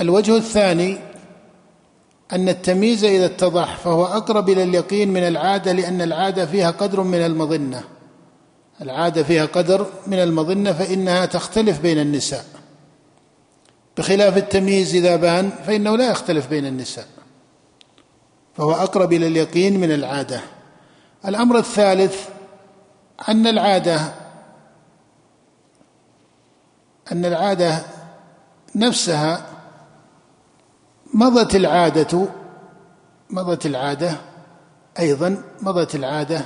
الوجه الثاني أن التمييز إذا اتضح فهو أقرب إلى اليقين من العادة لأن العادة فيها قدر من المظنة. العادة فيها قدر من المظنة فإنها تختلف بين النساء. بخلاف التمييز إذا بان فإنه لا يختلف بين النساء. فهو أقرب إلى اليقين من العادة. الأمر الثالث أن العادة أن العادة نفسها مضت العادة مضت العادة أيضا مضت العادة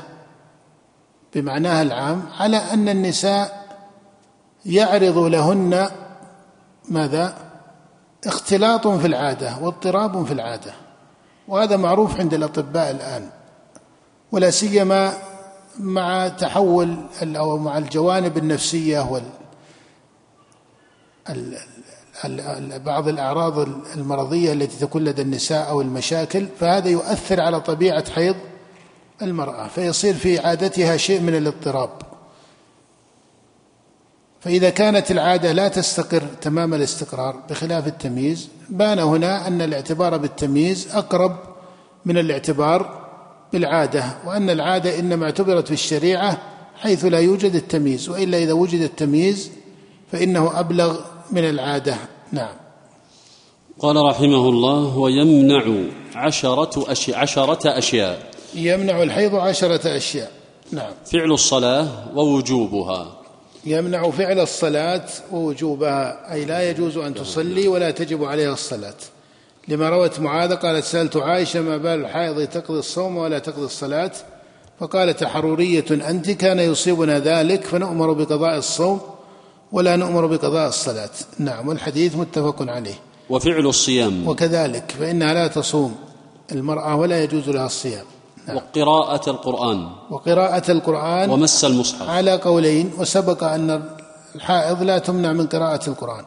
بمعناها العام على أن النساء يعرض لهن ماذا؟ اختلاط في العادة واضطراب في العادة. وهذا معروف عند الأطباء الآن ولا سيما مع تحول أو مع الجوانب النفسية وال بعض الأعراض المرضية التي تكون لدى النساء أو المشاكل فهذا يؤثر على طبيعة حيض المرأة فيصير في عادتها شيء من الاضطراب. فإذا كانت العادة لا تستقر تمام الاستقرار بخلاف التمييز بان هنا أن الاعتبار بالتمييز أقرب من الاعتبار بالعادة وأن العادة إنما اعتبرت في الشريعة حيث لا يوجد التمييز وإلا إذا وجد التمييز فإنه أبلغ من العادة. نعم. قال رحمه الله ويمنع عشرة أشياء عشرة أشياء. يمنع الحيض عشرة أشياء. نعم. فعل الصلاة ووجوبها. يمنع فعل الصلاة ووجوبها أي لا يجوز أن تصلي ولا تجب عليها الصلاة. لما روت معاذ قالت سألت عائشة ما بال الحائض تقضي الصوم ولا تقضي الصلاة؟ فقالت حرورية أنت كان يصيبنا ذلك فنؤمر بقضاء الصوم ولا نؤمر بقضاء الصلاة. نعم والحديث متفق عليه. وفعل الصيام. وكذلك فإنها لا تصوم المرأة ولا يجوز لها الصيام. وقراءة القرآن. وقراءة القرآن ومس المصحف. على قولين وسبق أن الحائض لا تمنع من قراءة القرآن.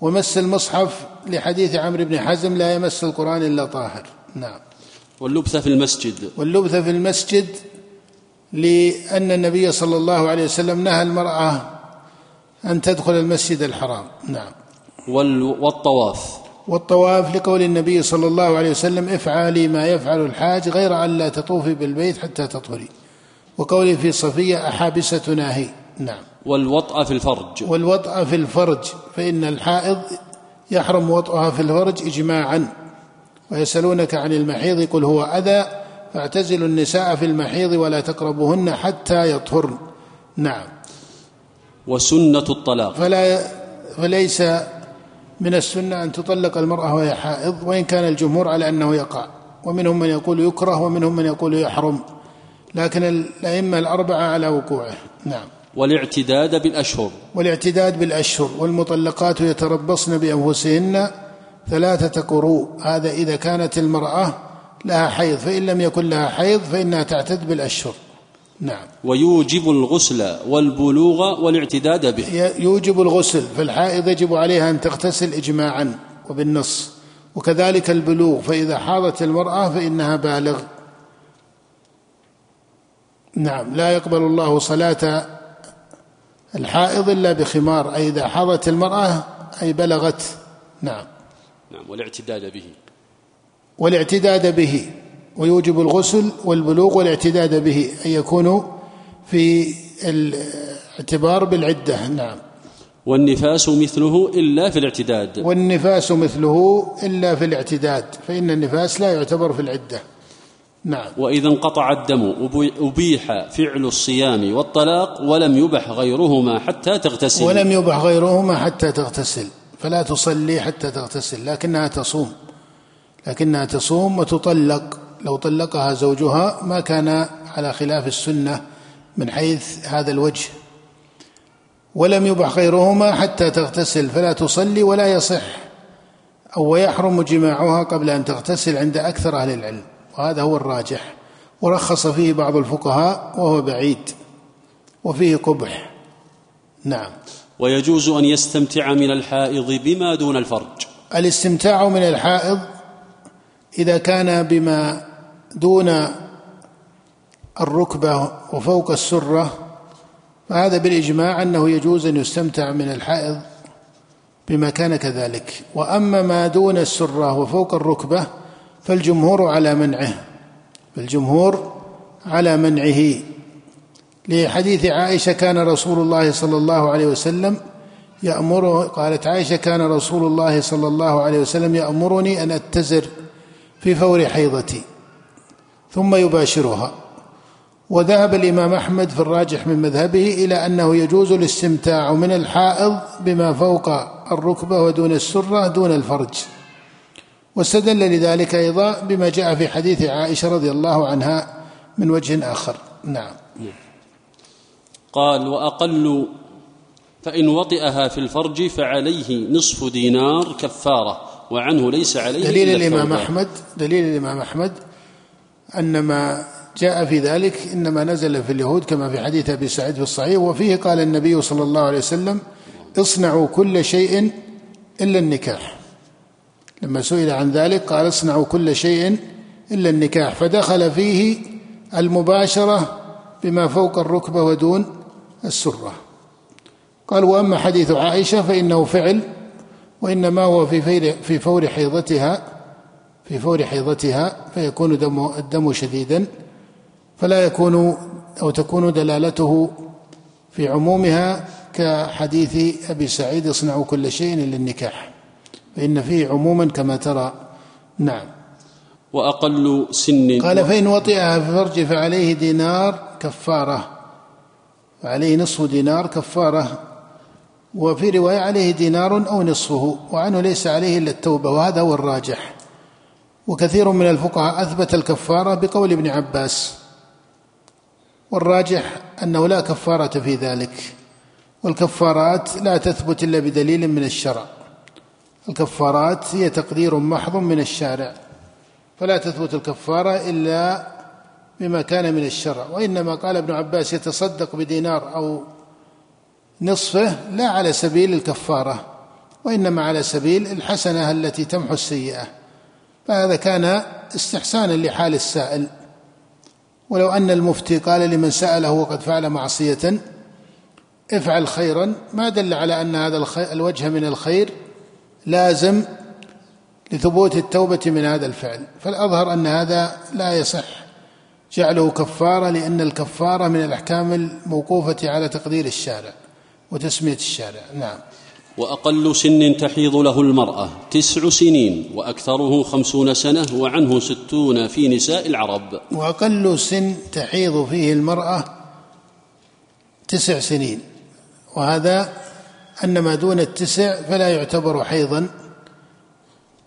ومس المصحف لحديث عمرو بن حزم لا يمس القرآن إلا طاهر. نعم. واللبث في المسجد. واللبث في المسجد لأن النبي صلى الله عليه وسلم نهى المرأة أن تدخل المسجد الحرام. نعم. والطواف. والطواف لقول النبي صلى الله عليه وسلم افعلي ما يفعل الحاج غير أن لا تطوفي بالبيت حتى تطهري. وقوله في صفية أحابسة ناهي نعم. والوطأ في الفرج. والوطأ في الفرج. فإن الحائض يحرم وطئها في الفرج إجماعا. ويسألونك عن المحيض قل هو أذى. فاعتزلوا النساء في المحيض ولا تقربوهن حتى يطهرن. نعم. وسنة الطلاق. فلا فليس من السنة أن تطلق المرأة وهي حائض وإن كان الجمهور على أنه يقع. ومنهم من يقول يكره ومنهم من يقول يحرم. لكن الأئمة الأربعة على وقوعه. نعم. والاعتداد بالأشهر. والاعتداد بالأشهر. والمطلقات يتربصن بأنفسهن ثلاثة قروء. هذا إذا كانت المرأة لها حيض. فإن لم يكن لها حيض فإنها تعتد بالأشهر. نعم. ويوجب الغسل والبلوغ والاعتداد به. يوجب الغسل فالحائض يجب عليها أن تغتسل إجماعا وبالنص. وكذلك البلوغ فإذا حاضت المرأة فإنها بالغ. نعم لا يقبل الله صلاة الحائض إلا بخمار أي إذا حاضت المرأة أي بلغت. نعم. نعم والاعتداد به. والاعتداد به. ويوجب الغسل والبلوغ والاعتداد به أن يكونوا في الاعتبار بالعدة. نعم. والنفاس مثله إلا في الاعتداد. والنفاس مثله إلا في الاعتداد فإن النفاس لا يعتبر في العدة. نعم. وإذا انقطع الدم أبيح فعل الصيام والطلاق ولم يبح غيرهما حتى تغتسل. ولم يبح غيرهما حتى تغتسل. فلا تصلي حتى تغتسل لكنها تصوم. لكنها تصوم وتطلق. لو طلقها زوجها ما كان على خلاف السنة من حيث هذا الوجه. ولم يبح غيرهما حتى تغتسل فلا تصلي ولا يصح أو ويحرم جماعها قبل أن تغتسل عند أكثر أهل العلم. وهذا هو الراجح. ورخص فيه بعض الفقهاء وهو بعيد وفيه قبح. نعم. ويجوز أن يستمتع من الحائض بما دون الفرج. الاستمتاع من الحائض إذا كان بما دون الركبة وفوق السرة فهذا بالإجماع أنه يجوز أن يستمتع من الحائض بما كان كذلك. وأما ما دون السرة وفوق الركبة فالجمهور على منعه فالجمهور على منعه. لحديث عائشة كان رسول الله صلى الله عليه وسلم يأمره قالت عائشة كان رسول الله صلى الله عليه وسلم يأمرني أن أتزر في فور حيضتي. ثم يباشرها. وذهب الإمام أحمد في الراجح من مذهبه إلى أنه يجوز الاستمتاع من الحائض بما فوق الركبه ودون السرة دون الفرج. واستدل لذلك أيضا بما جاء في حديث عائشة رضي الله عنها من وجه آخر. نعم. قال وأقل فإن وطئها في الفرج فعليه نصف دينار كفارة وعنه ليس عليه دليل الإمام أحمد دليل الإمام أحمد أن ما جاء في ذلك إنما نزل في اليهود كما في حديث أبي سعيد في الصحيح وفيه قال النبي صلى الله عليه وسلم اصنعوا كل شيء إلا النكاح. لما سئل عن ذلك قال اصنعوا كل شيء إلا النكاح. فدخل فيه المباشرة بما فوق الركبة ودون السرة. قال وأما حديث عائشة فإنه فعل وإنما هو في في فور حيضتها في فور حيضتها فيكون دم الدم شديدا فلا يكون أو تكون دلالته في عمومها كحديث أبي سعيد اصنعوا كل شيء إلا النكاح فإن فيه عموما كما ترى. نعم. وأقل سن قال فإن وطئها في فرج فعليه دينار كفارة فعليه نصف دينار كفارة وفي رواية عليه دينار أو نصفه وعنه ليس عليه إلا التوبة وهذا هو الراجح. وكثير من الفقهاء أثبت الكفارة بقول ابن عباس والراجح أنه لا كفارة في ذلك والكفارات لا تثبت إلا بدليل من الشرع الكفارات هي تقدير محض من الشارع فلا تثبت الكفارة إلا بما كان من الشرع وإنما قال ابن عباس يتصدق بدينار أو نصفه لا على سبيل الكفارة وإنما على سبيل الحسنة التي تمحو السيئة. فهذا كان استحسانا لحال السائل. ولو أن المفتي قال لمن سأله وقد فعل معصية افعل خيرا. ما دل على أن هذا الوجه من الخير لازم لثبوت التوبة من هذا الفعل. فالأظهر أن هذا لا يصح. جعله كفارة لأن الكفارة من الأحكام الموقوفة على تقدير الشارع وتسمية الشارع. نعم. وأقل سن تحيض له المرأة تسع سنين وأكثره خمسون سنة وعنه ستون في نساء العرب. وأقل سن تحيض فيه المرأة تسع سنين. وهذا أن ما دون التسع فلا يعتبر حيضا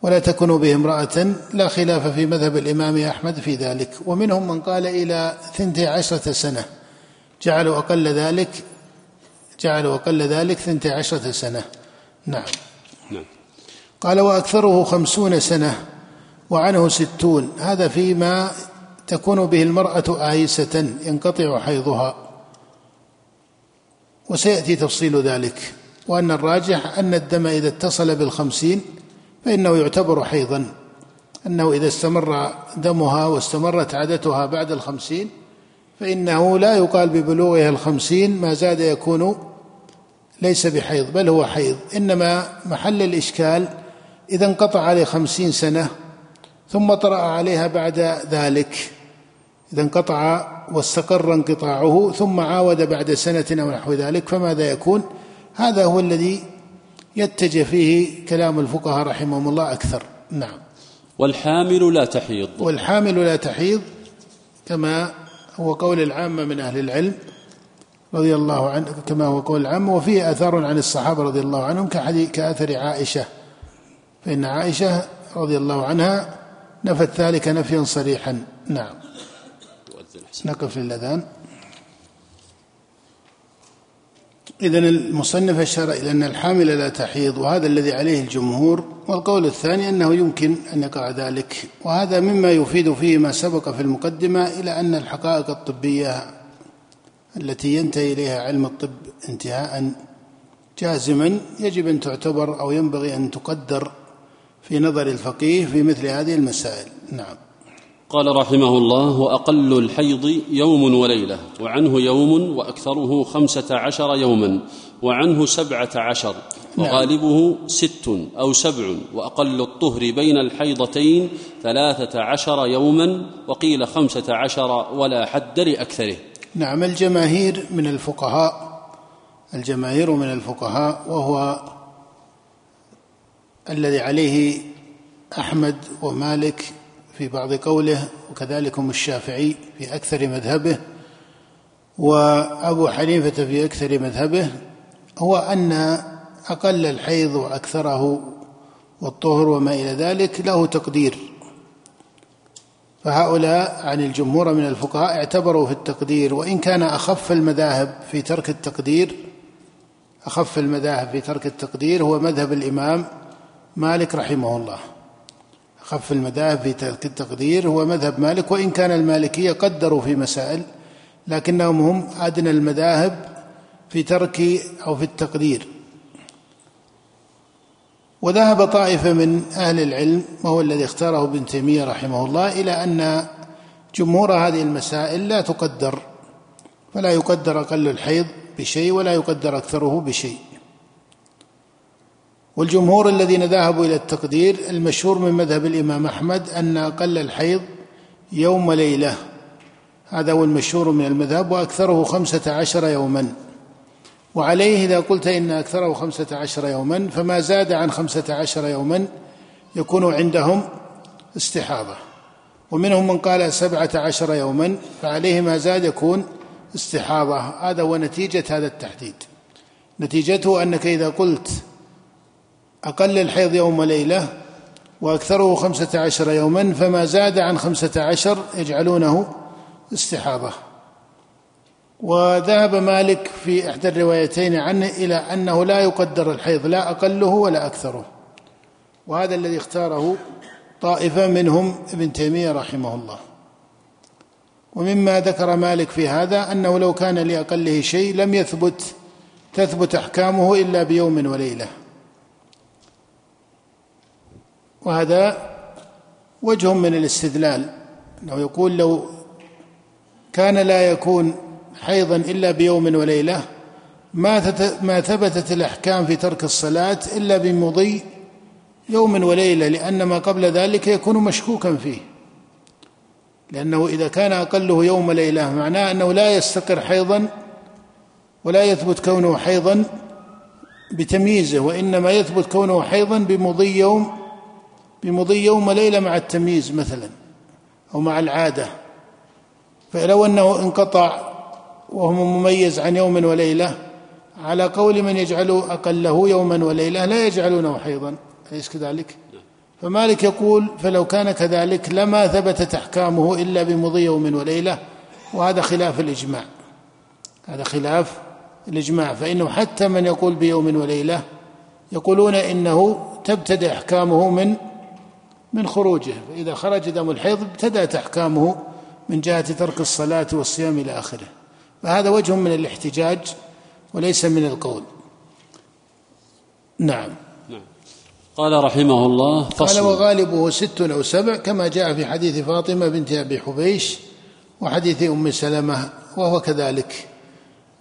ولا تكون به امرأة. لا خلاف في مذهب الإمام أحمد في ذلك. ومنهم من قال إلى ثنتي عشرة سنة. جعلوا أقل ذلك جعلوا أقل ذلك ثنتي عشرة سنة. نعم. نعم. قال وأكثره خمسون سنة وعنه ستون. هذا فيما تكون به المرأة آيسة ينقطع حيضها. وسيأتي تفصيل ذلك. وأن الراجح أن الدم إذا اتصل بالخمسين فإنه يعتبر حيضا. أنه إذا استمر دمها واستمرت عادتها بعد الخمسين فإنه لا يقال ببلوغها الخمسين ما زاد يكون ليس بحيض بل هو حيض. إنما محل الإشكال إذا انقطع عليه خمسين سنة ثم طرأ عليها بعد ذلك. إذا انقطع واستقر انقطاعه ثم عاود بعد سنة أو نحو ذلك فماذا يكون؟ هذا هو الذي يتجه فيه كلام الفقهاء رحمهم الله أكثر. نعم. والحامل لا تحيض. والحامل لا تحيض كما هو قول العامة من أهل العلم رضي الله عنه كما هو قول العامة وفيه أثار عن الصحابة رضي الله عنهم كأثر عائشة. فإن عائشة رضي الله عنها نفت ذلك نفيا صريحا. نعم. نقف للأذان. إذا المصنف أشار إلى أن الحامل لا تحيض وهذا الذي عليه الجمهور والقول الثاني أنه يمكن أن يقع ذلك. وهذا مما يفيد فيه ما سبق في المقدمة إلى أن الحقائق الطبية التي ينتهي إليها علم الطب انتهاء جازما يجب أن تعتبر أو ينبغي أن تقدر في نظر الفقيه في مثل هذه المسائل. نعم. قال رحمه الله وأقل الحيض يوم وليلة وعنه يوم وأكثره خمسة عشر يوما وعنه سبعة عشر نعم. وغالبه ست أو سبع وأقل الطهر بين الحيضتين ثلاثة عشر يوما وقيل خمسة عشر ولا حد لأكثره نعم الجماهير من الفقهاء الجماهير من الفقهاء وهو الذي عليه أحمد ومالك في بعض قوله وكذلك هم الشافعي في أكثر مذهبه وأبو حنيفة في أكثر مذهبه هو أن أقل الحيض وأكثره والطهر وما إلى ذلك له تقدير. فهؤلاء عن الجمهور من الفقهاء اعتبروا في التقدير وإن كان أخف المذاهب في ترك التقدير أخف المذاهب في ترك التقدير هو مذهب الإمام مالك رحمه الله. خف المذاهب في التقدير هو مذهب مالك وإن كان المالكية قدروا في مسائل لكنهم هم أدنى المذاهب في ترك أو في التقدير. وذهب طائفة من أهل العلم وهو الذي اختاره ابن تيمية رحمه الله إلى أن جمهور هذه المسائل لا تقدر فلا يقدر أقل الحيض بشيء ولا يقدر أكثره بشيء. والجمهور الذين ذهبوا إلى التقدير المشهور من مذهب الإمام أحمد أن أقل الحيض يوم ليلة. هذا هو المشهور من المذهب وأكثره خمسة عشر يوما. وعليه إذا قلت إن أكثره خمسة عشر يوما فما زاد عن خمسة عشر يوما يكون عندهم استحاضة. ومنهم من قال سبعة عشر يوما فعليه ما زاد يكون استحاضة. هذا هو نتيجة هذا التحديد. نتيجته أنك إذا قلت أقل الحيض يوم وليلة وأكثره خمسة عشر يوما فما زاد عن خمسة عشر يجعلونه استحاضة. وذهب مالك في إحدى الروايتين عنه إلى أنه لا يقدر الحيض لا أقله ولا أكثره. وهذا الذي اختاره طائفة منهم ابن تيمية رحمه الله. ومما ذكر مالك في هذا أنه لو كان لأقله شيء لم يثبت تثبت أحكامه إلا بيوم وليلة. وهذا وجه من الاستدلال أنه يقول لو كان لا يكون حيضا إلا بيوم وليلة ما ما ثبتت الأحكام في ترك الصلاة إلا بمضي يوم وليلة لأن ما قبل ذلك يكون مشكوكا فيه. لأنه إذا كان أقله يوم وليله معناه أنه لا يستقر حيضا ولا يثبت كونه حيضا بتمييزه وإنما يثبت كونه حيضا بمضي يوم بمضي يوم وليلة مع التمييز مثلا أو مع العادة. فلو أنه انقطع وهو مميز عن يوم وليلة على قول من يجعل أقله يوما وليلة لا يجعلونه حيضا. أليس كذلك؟ فمالك يقول فلو كان كذلك لما ثبتت أحكامه إلا بمضي يوم وليلة وهذا خلاف الإجماع. هذا خلاف الإجماع. فإنه حتى من يقول بيوم وليلة يقولون إنه تبتدئ أحكامه من من خروجه فإذا خرج دم الحيض ابتدأت أحكامه من جهة ترك الصلاة والصيام إلى آخره. فهذا وجه من الاحتجاج وليس من القول. نعم. نعم. قال رحمه الله فصل. قال وغالبه ست أو سبع كما جاء في حديث فاطمة بنت أبي حبيش وحديث أم سلمة وهو كذلك.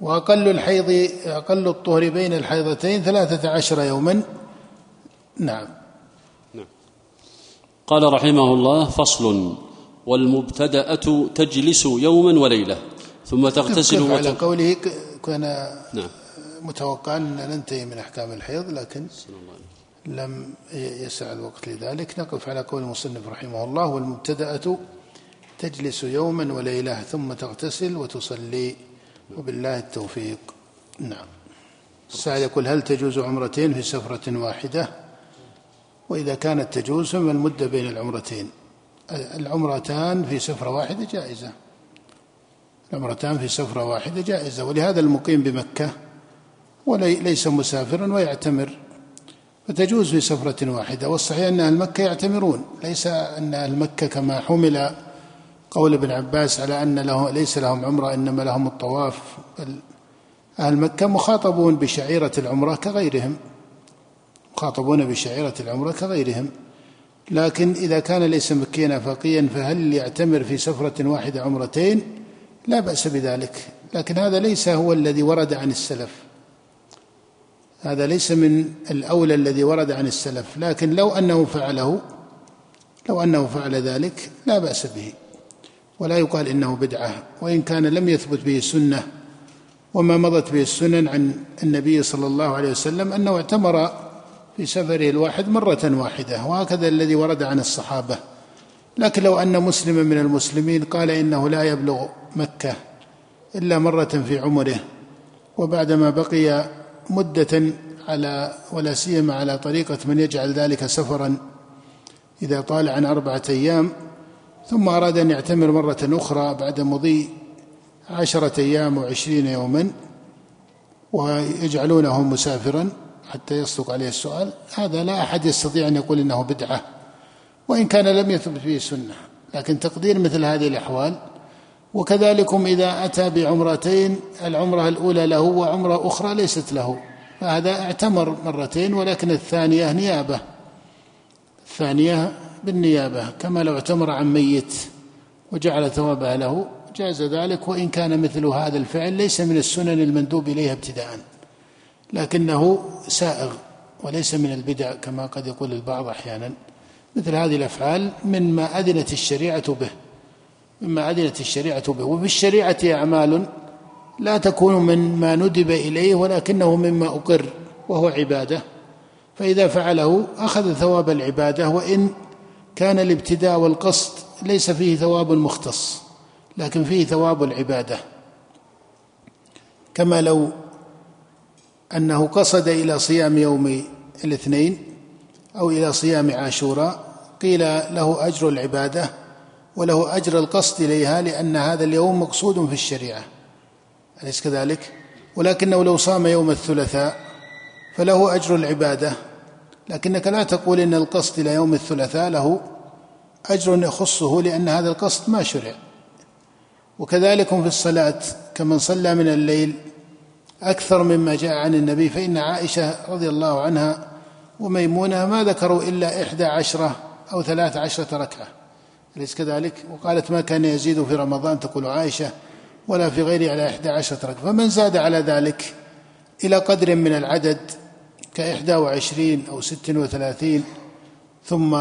وأقل الحيض أقل الطهر بين الحيضتين ثلاثة عشر يوما. نعم. قال رحمه الله فصل والمبتدأة تجلس يوما وليلة ثم تغتسل على قوله كان نعم. متوقعا أن ننتهي من أحكام الحيض لكن لم يسع الوقت لذلك. نقف على قول المصنف رحمه الله والمبتدأة تجلس يوما وليلة ثم تغتسل وتصلي وبالله التوفيق. نعم. السائل يقول هل تجوز عمرتين في سفرة واحدة؟ وإذا كانت تجوز فما المدة بين العمرتين؟ العمرتان في سفرة واحدة جائزة. العمرتان في سفرة واحدة جائزة. ولهذا المقيم بمكة وليس مسافرا ويعتمر. فتجوز في سفرة واحدة. والصحيح أن أهل مكة يعتمرون. ليس أن أهل مكة كما حمل قول ابن عباس على أن له ليس لهم عمرة إنما لهم الطواف. أهل مكة مخاطبون بشعيرة العمرة كغيرهم. مخاطبون بشعيرة العمرة كغيرهم. لكن إذا كان ليس مكيا فقيا فهل يعتمر في سفرة واحدة عمرتين؟ لا بأس بذلك. لكن هذا ليس هو الذي ورد عن السلف. هذا ليس من الأولى الذي ورد عن السلف. لكن لو أنه فعله لو أنه فعل ذلك لا بأس به. ولا يقال إنه بدعة. وإن كان لم يثبت به سنة وما مضت به السنن عن النبي صلى الله عليه وسلم أنه اعتمر في سفره الواحد مرة واحدة وهكذا الذي ورد عن الصحابة. لكن لو أن مسلما من المسلمين قال إنه لا يبلغ مكة إلا مرة في عمره وبعدما بقي مدة على ولا سيما على طريقة من يجعل ذلك سفرا إذا طال عن أربعة أيام ثم أراد أن يعتمر مرة أخرى بعد مضي عشرة أيام وعشرين يوما ويجعلونه مسافرا. حتى يصدق عليه السؤال هذا لا أحد يستطيع أن يقول إنه بدعة وإن كان لم يثبت فيه سنة. لكن تقدير مثل هذه الأحوال وكذلكم إذا أتى بعمرتين العمرة الأولى له وعمرة أخرى ليست له. فهذا اعتمر مرتين ولكن الثانية نيابة. الثانية بالنيابة كما لو اعتمر عن ميت وجعل ثوابها له جاز ذلك وإن كان مثل هذا الفعل ليس من السنن المندوب إليها ابتداء. لكنه سائغ وليس من البدع كما قد يقول البعض أحيانا. مثل هذه الأفعال مما أذنت الشريعة به مما أذنت الشريعة به. وفي الشريعة أعمال لا تكون من ما ندب إليه ولكنه مما أقر وهو عبادة. فإذا فعله أخذ ثواب العبادة وإن كان الابتداء والقصد ليس فيه ثواب مختص لكن فيه ثواب العبادة. كما لو أنه قصد إلى صيام يوم الاثنين أو إلى صيام عاشوراء قيل له أجر العبادة وله أجر القصد إليها لأن هذا اليوم مقصود في الشريعة. أليس كذلك؟ ولكنه لو صام يوم الثلاثاء فله أجر العبادة. لكنك لا تقول إن القصد إلى يوم الثلاثاء له أجر يخصه لأن هذا القصد ما شرع. وكذلك في الصلاة كمن صلى من الليل أكثر مما جاء عن النبي فإن عائشة رضي الله عنها وميمونة ما ذكروا إلا إحدى عشرة أو ثلاث عشرة ركعة. أليس كذلك؟ وقالت ما كان يزيد في رمضان تقول عائشة ولا في غيره على إحدى عشرة ركعة. فمن زاد على ذلك إلى قدر من العدد كإحدى وعشرين أو ست وثلاثين ثم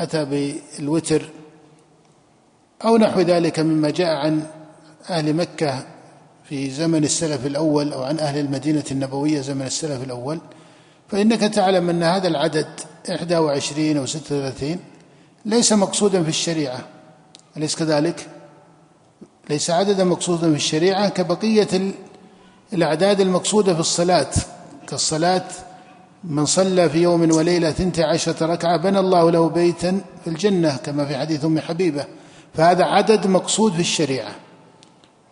أتى بالوتر أو نحو ذلك مما جاء عن أهل مكة في زمن السلف الأول أو عن أهل المدينة النبوية زمن السلف الأول فإنك تعلم أن هذا العدد إحدى وعشرين أو ستة وثلاثين ليس مقصودا في الشريعة. أليس كذلك؟ ليس عددا مقصودا في الشريعة كبقية الأعداد المقصودة في الصلاة. كالصلاة من صلى في يوم وليلة ثنتي عشرة ركعة بنى الله له بيتا في الجنة كما في حديث أم حبيبة. فهذا عدد مقصود في الشريعة.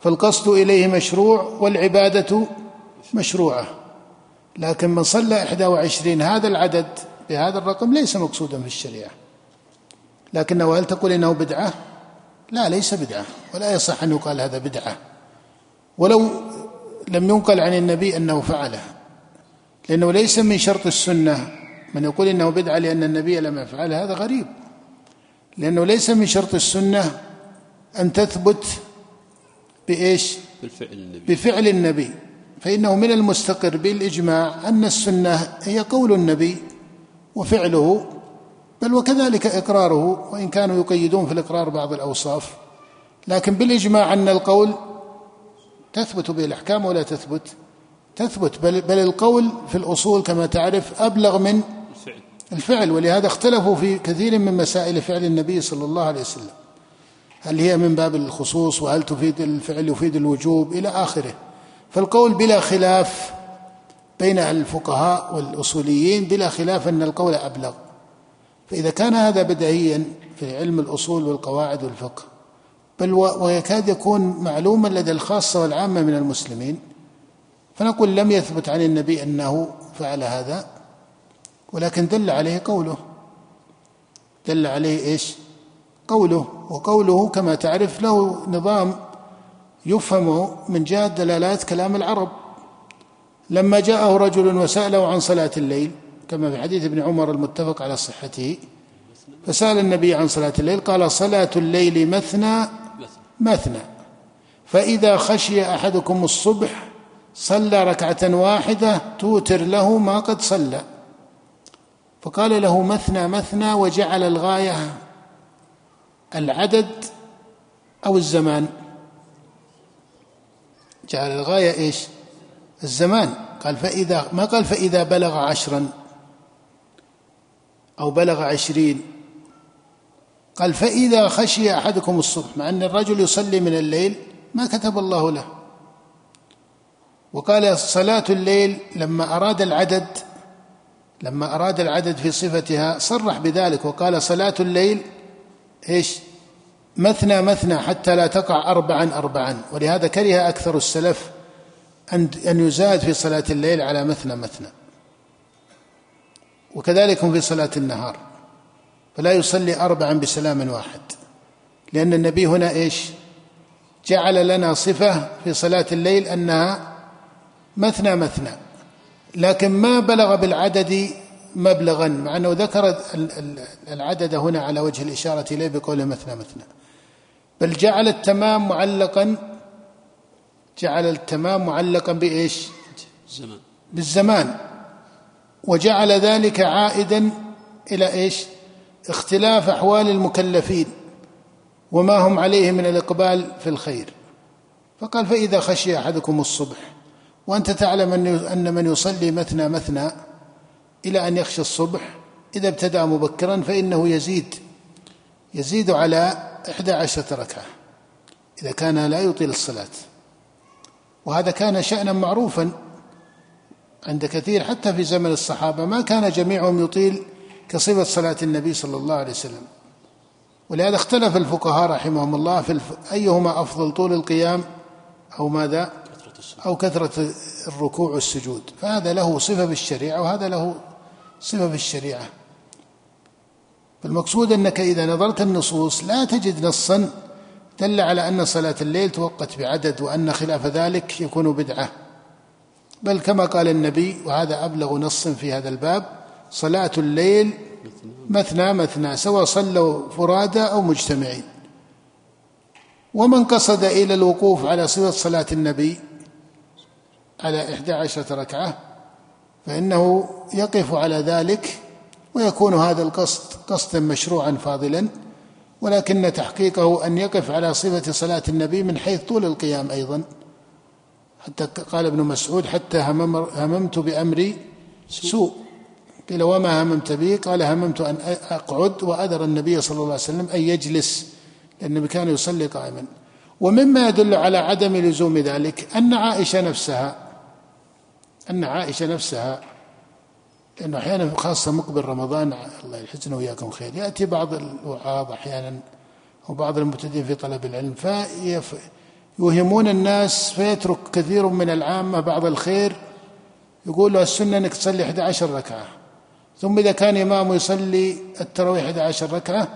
فالقصد إليه مشروع والعبادة مشروعة. لكن من صلى إحدى وعشرين هذا العدد بهذا الرقم ليس مقصودا في الشريعة. لكنه هل تقول إنه بدعة؟ لا ليس بدعة ولا يصح أن يقال هذا بدعة. ولو لم ينقل عن النبي أنه فعله لأنه ليس من شرط السنة. من يقول إنه بدعة لأن النبي لم يفعل هذا غريب. لأنه ليس من شرط السنة أن تثبت بإيش؟ بالفعل النبي. بفعل النبي. فإنه من المستقر بالإجماع أن السنة هي قول النبي وفعله بل وكذلك إقراره وإن كانوا يقيدون في الإقرار بعض الأوصاف. لكن بالإجماع أن القول تثبت به الأحكام ولا تثبت. تثبت بل, بل القول في الأصول كما تعرف أبلغ من الفعل. الفعل. ولهذا اختلفوا في كثير من مسائل فعل النبي صلى الله عليه وسلم. هل هي من باب الخصوص وهل تفيد الفعل يفيد الوجوب إلى آخره. فالقول بلا خلاف بين الفقهاء والأصوليين بلا خلاف أن القول أبلغ. فإذا كان هذا بديهيا في علم الأصول والقواعد والفقه بل ويكاد يكون معلوما لدى الخاصة والعامة من المسلمين فنقول لم يثبت عن النبي أنه فعل هذا ولكن دل عليه قوله. دل عليه إيش؟ قوله. وقوله كما تعرف له نظام يفهم من جهة دلالات كلام العرب. لما جاءه رجل وسأله عن صلاة الليل كما في حديث ابن عمر المتفق على صحته فسأل النبي عن صلاة الليل قال صلاة الليل مثنى مثنى. فإذا خشي أحدكم الصبح صلى ركعة واحدة توتر له ما قد صلى. فقال له مثنى مثنى. وجعل الغاية العدد أو الزمان. جعل الغاية إيش؟ الزمان. قال فإذا ما قال فإذا بلغ عشرا أو بلغ عشرين. قال فإذا خشي أحدكم الصبح مع أن الرجل يصلي من الليل ما كتب الله له. وقال صلاة الليل لما أراد العدد لما أراد العدد في صفتها صرح بذلك. وقال صلاة الليل إيش؟ مثنى مثنى حتى لا تقع أربعا أربعا. ولهذا كره أكثر السلف أن أن يزاد في صلاة الليل على مثنى مثنى وكذلك في صلاة النهار. فلا يصلي أربعا بسلام واحد. لأن النبي هنا إيش؟ جعل لنا صفة في صلاة الليل أنها مثنى مثنى لكن ما بلغ بالعدد مبلغا مع أنه ذكر العدد هنا على وجه الإشارة إليه بقوله مثنى مثنى بل جعل التمام معلقا جعل التمام معلقا بإيش؟ زمان. بالزمان. وجعل ذلك عائدا إلى إيش؟ اختلاف أحوال المكلفين وما هم عليه من الإقبال في الخير. فقال فإذا خشي أحدكم الصبح وأنت تعلم أن من يصلي مثنى مثنى إلى أن يخشى الصبح إذا ابتدأ مبكرا فإنه يزيد يزيد على إحدى عشرة ركعة إذا كان لا يطيل الصلاة. وهذا كان شأنا معروفا عند كثير حتى في زمن الصحابة. ما كان جميعهم يطيل كصفة صلاة النبي صلى الله عليه وسلم. ولهذا اختلف الفقهاء رحمهم الله في الف... أيهما أفضل طول القيام أو ماذا؟ أو كثرة الركوع والسجود. فهذا له صفة بالشريعة وهذا له صفة بالشريعة. فالمقصود أنك إذا نظرت النصوص لا تجد نصا دل على أن صلاة الليل توقت بعدد وأن خلاف ذلك يكون بدعة. بل كما قال النبي وهذا أبلغ نص في هذا الباب صلاة الليل مثنى مثنى سواء صلوا فرادى أو مجتمعين. ومن قصد إلى الوقوف على صفة صلاة النبي على إحدى عشرة ركعة فإنه يقف على ذلك ويكون هذا القصد قصدا مشروعا فاضلا ولكن تحقيقه أن يقف على صفة صلاة النبي من حيث طول القيام أيضا. حتى قال ابن مسعود حتى هممت بأمري سوء. قيل وما هممت به قال هممت أن أقعد وأذر النبي صلى الله عليه وسلم أن يجلس لأن النبي كان يصلي قائما. ومما يدل على عدم لزوم ذلك أن عائشة نفسها أن عائشة نفسها لأنه أحيانا خاصة مقبل رمضان الله يحسن وإياكم خير. يأتي بعض الوعاظ أحيانا وبعض المبتدئين في طلب العلم فيوهمون الناس فيترك كثير من العامة بعض الخير يقول له السنة أنك تصلي 11 ركعة. ثم إذا كان إمامه يصلي التراويح 11 ركعة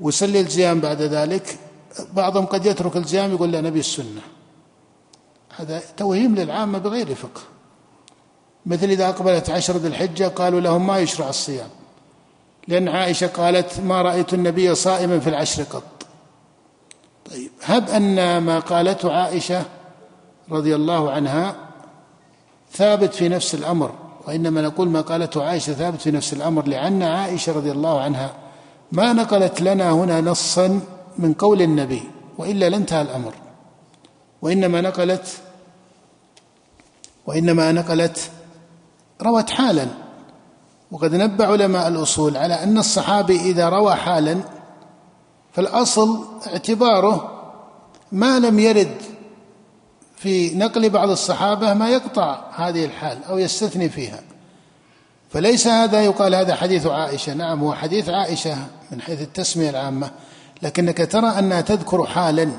ويصلي الزيام بعد ذلك بعضهم قد يترك الزيام يقول لا نبي السنة. هذا توهيم للعامة بغير فقه. مثل إذا أقبلت عشر ذي الحجة قالوا لهم ما يشرع الصيام. لأن عائشة قالت ما رأيت النبي صائما في العشر قط. طيب هب أن ما قالته عائشة رضي الله عنها ثابت في نفس الأمر وإنما نقول ما قالته عائشة ثابت في نفس الأمر لأن عائشة رضي الله عنها ما نقلت لنا هنا نصا من قول النبي وإلا لانتهى الأمر. وإنما نقلت وإنما نقلت روت حالا. وقد نبه علماء الأصول على أن الصحابي إذا روى حالا فالأصل اعتباره ما لم يرد في نقل بعض الصحابة ما يقطع هذه الحال أو يستثني فيها. فليس هذا يقال هذا حديث عائشة. نعم هو حديث عائشة من حيث التسمية العامة. لكنك ترى أنها تذكر حالا.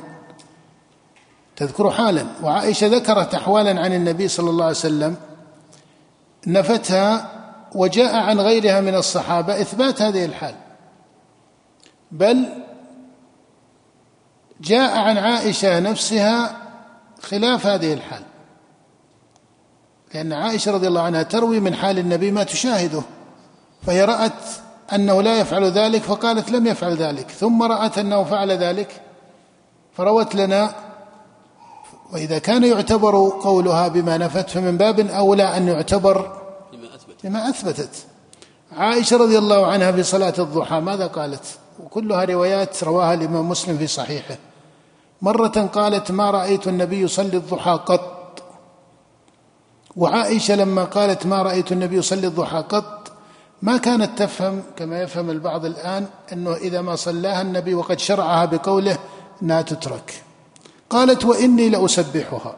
تذكر حالا. وعائشة ذكرت أحوالا عن النبي صلى الله عليه وسلم نفتها وجاء عن غيرها من الصحابة إثبات هذه الحال. بل جاء عن عائشة نفسها خلاف هذه الحال. لأن عائشة رضي الله عنها تروي من حال النبي ما تشاهده. فهي رأت أنه لا يفعل ذلك فقالت لم يفعل ذلك. ثم رأت أنه فعل ذلك فروت لنا وإذا كان يعتبر قولها بما نفت فمن باب أولى أن يعتبر بما أثبتت. عائشة رضي الله عنها في صلاة الضحى ماذا قالت؟ وكلها روايات رواها الإمام مسلم في صحيحه. مرة قالت ما رأيت النبي يصلي الضحى قط. وعائشة لما قالت ما رأيت النبي يصلي الضحى قط ما كانت تفهم كما يفهم البعض الآن أنه إذا ما صلاها النبي وقد شرعها بقوله أنها تترك. قالت وإني لأسبحها.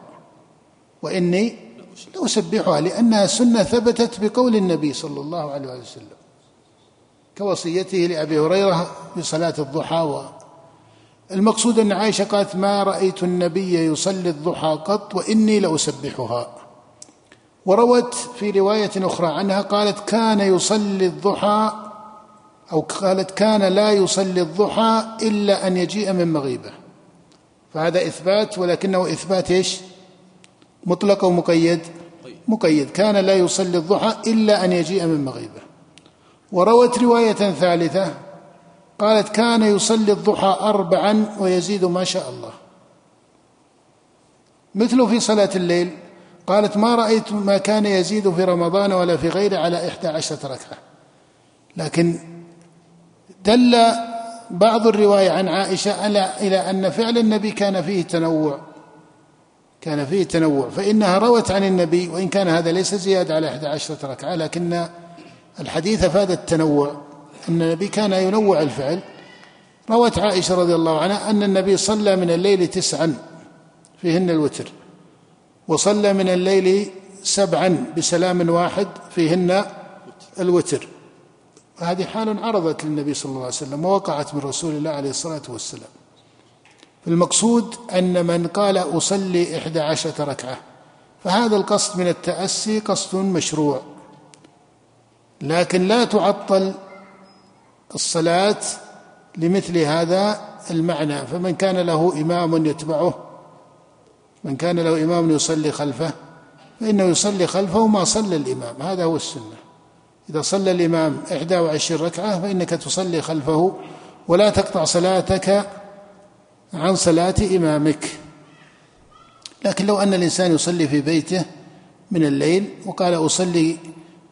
وإني لأسبحها لأنها سنة ثبتت بقول النبي صلى الله عليه وسلم كوصيته لأبي هريرة في صلاة الضحى. المقصود أن عائشة قالت ما رأيت النبي يصلي الضحى قط وإني لأسبحها. وروت في رواية أخرى عنها قالت كان يصلي الضحى أو قالت كان لا يصلي الضحى إلا أن يجيء من مغيبة. فهذا إثبات ولكنه إثبات إيش؟ مطلق ومقيد مقيد. كان لا يصلي الضحى إلا أن يجيء من مغيبة. وروت رواية ثالثة قالت كان يصلي الضحى أربعا ويزيد ما شاء الله. مثل في صلاة الليل قالت ما رأيت ما كان يزيد في رمضان ولا في غيره على إحدى عشرة ركعة. لكن دل بعض الرواية عن عائشة إلى أن فعل النبي كان فيه تنوع كان فيه تنوع فإنها روت عن النبي وإن كان هذا ليس زيادة على إحدى عشرة ركعة لكن الحديث أفاد التنوع أن النبي كان ينوع الفعل. روت عائشة رضي الله عنها أن النبي صلى من الليل تسعا فيهن الوتر وصلى من الليل سبعا بسلام واحد فيهن الوتر. هذه حال عرضت للنبي صلى الله عليه وسلم ووقعت من رسول الله عليه الصلاة والسلام. المقصود أن من قال أصلي إحدى عشرة ركعة فهذا القصد من التأسي قصد مشروع. لكن لا تعطل الصلاة لمثل هذا المعنى فمن كان له إمام يتبعه من كان له إمام يصلي خلفه فإنه يصلي خلفه ما صلى الإمام. هذا هو السنة. إذا صلى الإمام إحدى وعشرين ركعة فإنك تصلي خلفه ولا تقطع صلاتك عن صلاة إمامك. لكن لو أن الإنسان يصلي في بيته من الليل وقال أصلي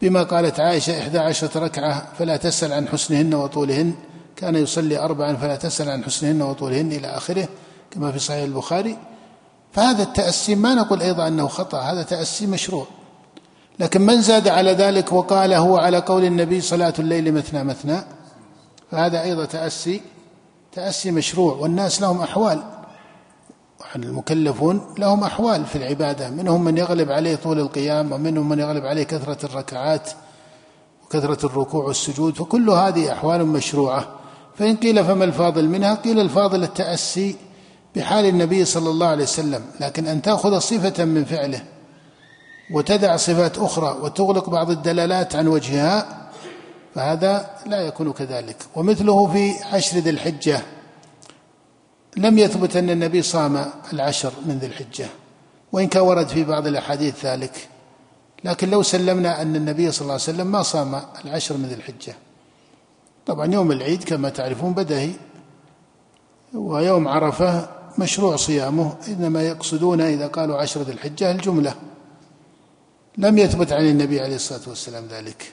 بما قالت عائشة إحدى عشرة ركعة فلا تسأل عن حسنهن وطولهن كان يصلي أربعا فلا تسأل عن حسنهن وطولهن إلى آخره كما في صحيح البخاري. فهذا التأسي ما نقول أيضا أنه خطأ هذا تأسي مشروع. لكن من زاد على ذلك وقال هو على قول النبي صلاة الليل مثنى مثنى فهذا أيضا تأسي تأسي مشروع والناس لهم أحوال المكلفون لهم أحوال في العبادة منهم من يغلب عليه طول القيام ومنهم من يغلب عليه كثرة الركعات وكثرة الركوع والسجود فكل هذه أحوال مشروعة. فإن قيل فما الفاضل منها قيل الفاضل التأسي بحال النبي صلى الله عليه وسلم لكن أن تأخذ صفة من فعله وتدع صفات أخرى وتغلق بعض الدلالات عن وجهها فهذا لا يكون كذلك. ومثله في عشر ذي الحجة. لم يثبت أن النبي صام العشر من ذي الحجة وإن كان ورد في بعض الأحاديث ذلك. لكن لو سلمنا أن النبي صلى الله عليه وسلم ما صام العشر من ذي الحجة. طبعا يوم العيد كما تعرفون بدهي ويوم عرفة مشروع صيامه إنما يقصدون إذا قالوا عشر ذي الحجة الجملة. لم يثبت عن النبي عليه الصلاة والسلام ذلك.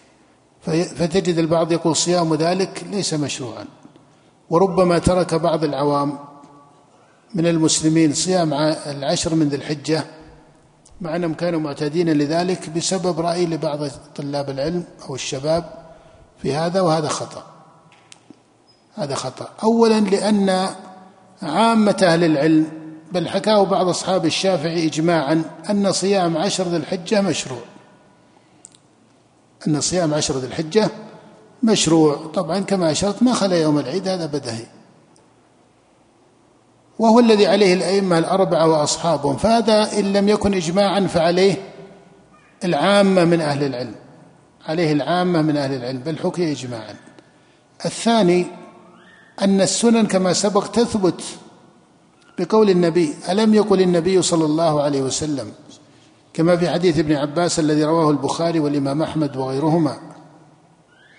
فتجد البعض يقول صيام ذلك ليس مشروعا. وربما ترك بعض العوام من المسلمين صيام العشر من ذي الحجة مع أنهم كانوا معتادين لذلك بسبب رأي لبعض طلاب العلم أو الشباب في هذا وهذا خطأ. هذا خطأ. أولا لأن عامة أهل العلم بل حكاه بعض أصحاب الشافعي إجماعا أن صيام عشر ذي الحجة مشروع. أن صيام عشر ذي الحجة مشروع. طبعا كما أشرت ما خلا يوم العيد هذا بدهي. وهو الذي عليه الأئمة الأربعة وأصحابهم فهذا إن لم يكن إجماعا فعليه العامة من أهل العلم. عليه العامة من أهل العلم بل حكي إجماعا. الثاني أن السنن كما سبق تثبت بقول النبي ألم يقل النبي صلى الله عليه وسلم؟ كما في حديث ابن عباس الذي رواه البخاري والإمام أحمد وغيرهما.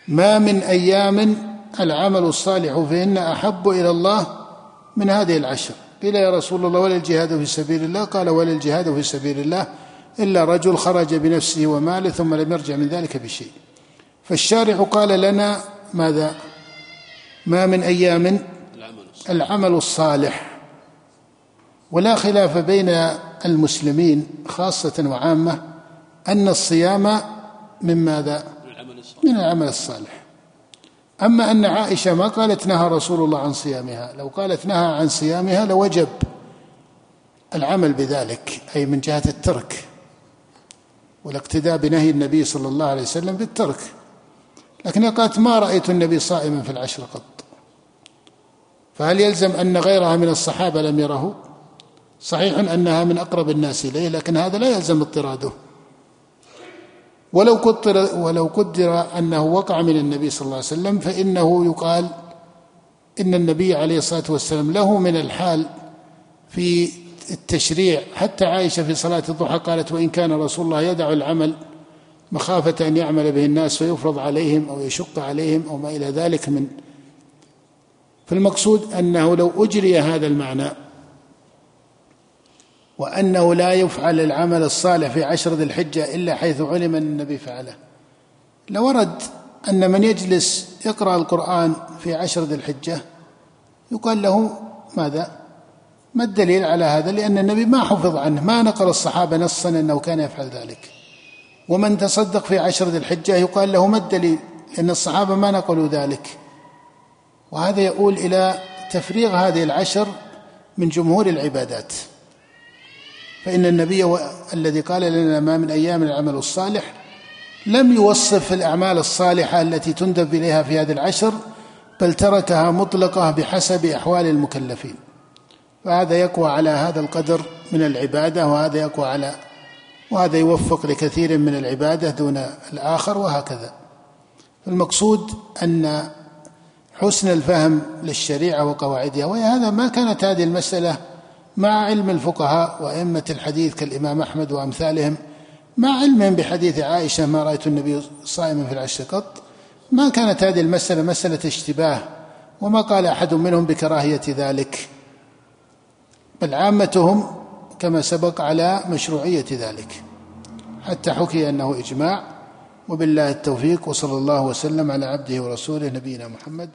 ما من أيام العمل الصالح فيهن أحب إلى الله من هذه العشر. قيل يا رسول الله ولا الجهاد في سبيل الله؟ قال ولا الجهاد في سبيل الله إلا رجل خرج بنفسه وماله ثم لم يرجع من ذلك بشيء. فالشارع قال لنا ماذا؟ ما من أيام العمل الصالح. ولا خلاف بين المسلمين خاصة وعامة أن الصيام من ماذا؟ من العمل الصالح. أما أن عائشة ما قالت نهى رسول الله عن صيامها؟ لو قالت نهى عن صيامها لوجب العمل بذلك أي من جهة الترك والاقتداء بنهي النبي صلى الله عليه وسلم بالترك. لكن قالت ما رأيت النبي صائما في العشر قط. فهل يلزم أن غيرها من الصحابة لم يره؟ صحيح أنها من أقرب الناس إليه لكن هذا لا يلزم اضطراده. ولو قدر ولو قدر أنه وقع من النبي صلى الله عليه وسلم فإنه يقال إن النبي عليه الصلاة والسلام له من الحال في التشريع. حتى عائشة في صلاة الضحى قالت وإن كان رسول الله يدع العمل مخافة أن يعمل به الناس فيفرض عليهم أو يشق عليهم أو ما إلى ذلك من فالمقصود أنه لو أجري هذا المعنى وأنه لا يفعل العمل الصالح في عشر ذي الحجة إلا حيث علم أن النبي فعله لورد أن من يجلس يقرأ القرآن في عشر ذي الحجة يقال له ماذا؟ ما الدليل على هذا؟ لأن النبي ما حفظ عنه ما نقل الصحابة نصا أنه كان يفعل ذلك ومن تصدق في عشر ذي الحجة يقال له ما الدليل؟ لأن الصحابة ما نقلوا ذلك وهذا يؤول إلى تفريغ هذه العشر من جمهور العبادات فإن النبي الذي قال لنا ما من أيام العمل الصالح لم يوصف الأعمال الصالحة التي تندب إليها في هذه العشر بل تركها مطلقة بحسب أحوال المكلفين. فهذا يقوى على هذا القدر من العبادة وهذا يقوى على وهذا يوفق لكثير من العبادة دون الآخر وهكذا. المقصود أن حسن الفهم للشريعة وقواعدها وهذا ما كانت هذه المسألة مع علم الفقهاء وأئمة الحديث كالإمام أحمد وأمثالهم مع علمهم بحديث عائشة ما رأيت النبي صائما في العشر قط ما كانت هذه المسألة مسألة اشتباه وما قال أحد منهم بكراهية ذلك. بل عامتهم كما سبق على مشروعية ذلك. حتى حكي أنه إجماع وبالله التوفيق وصلى الله وسلم على عبده ورسوله نبينا محمد.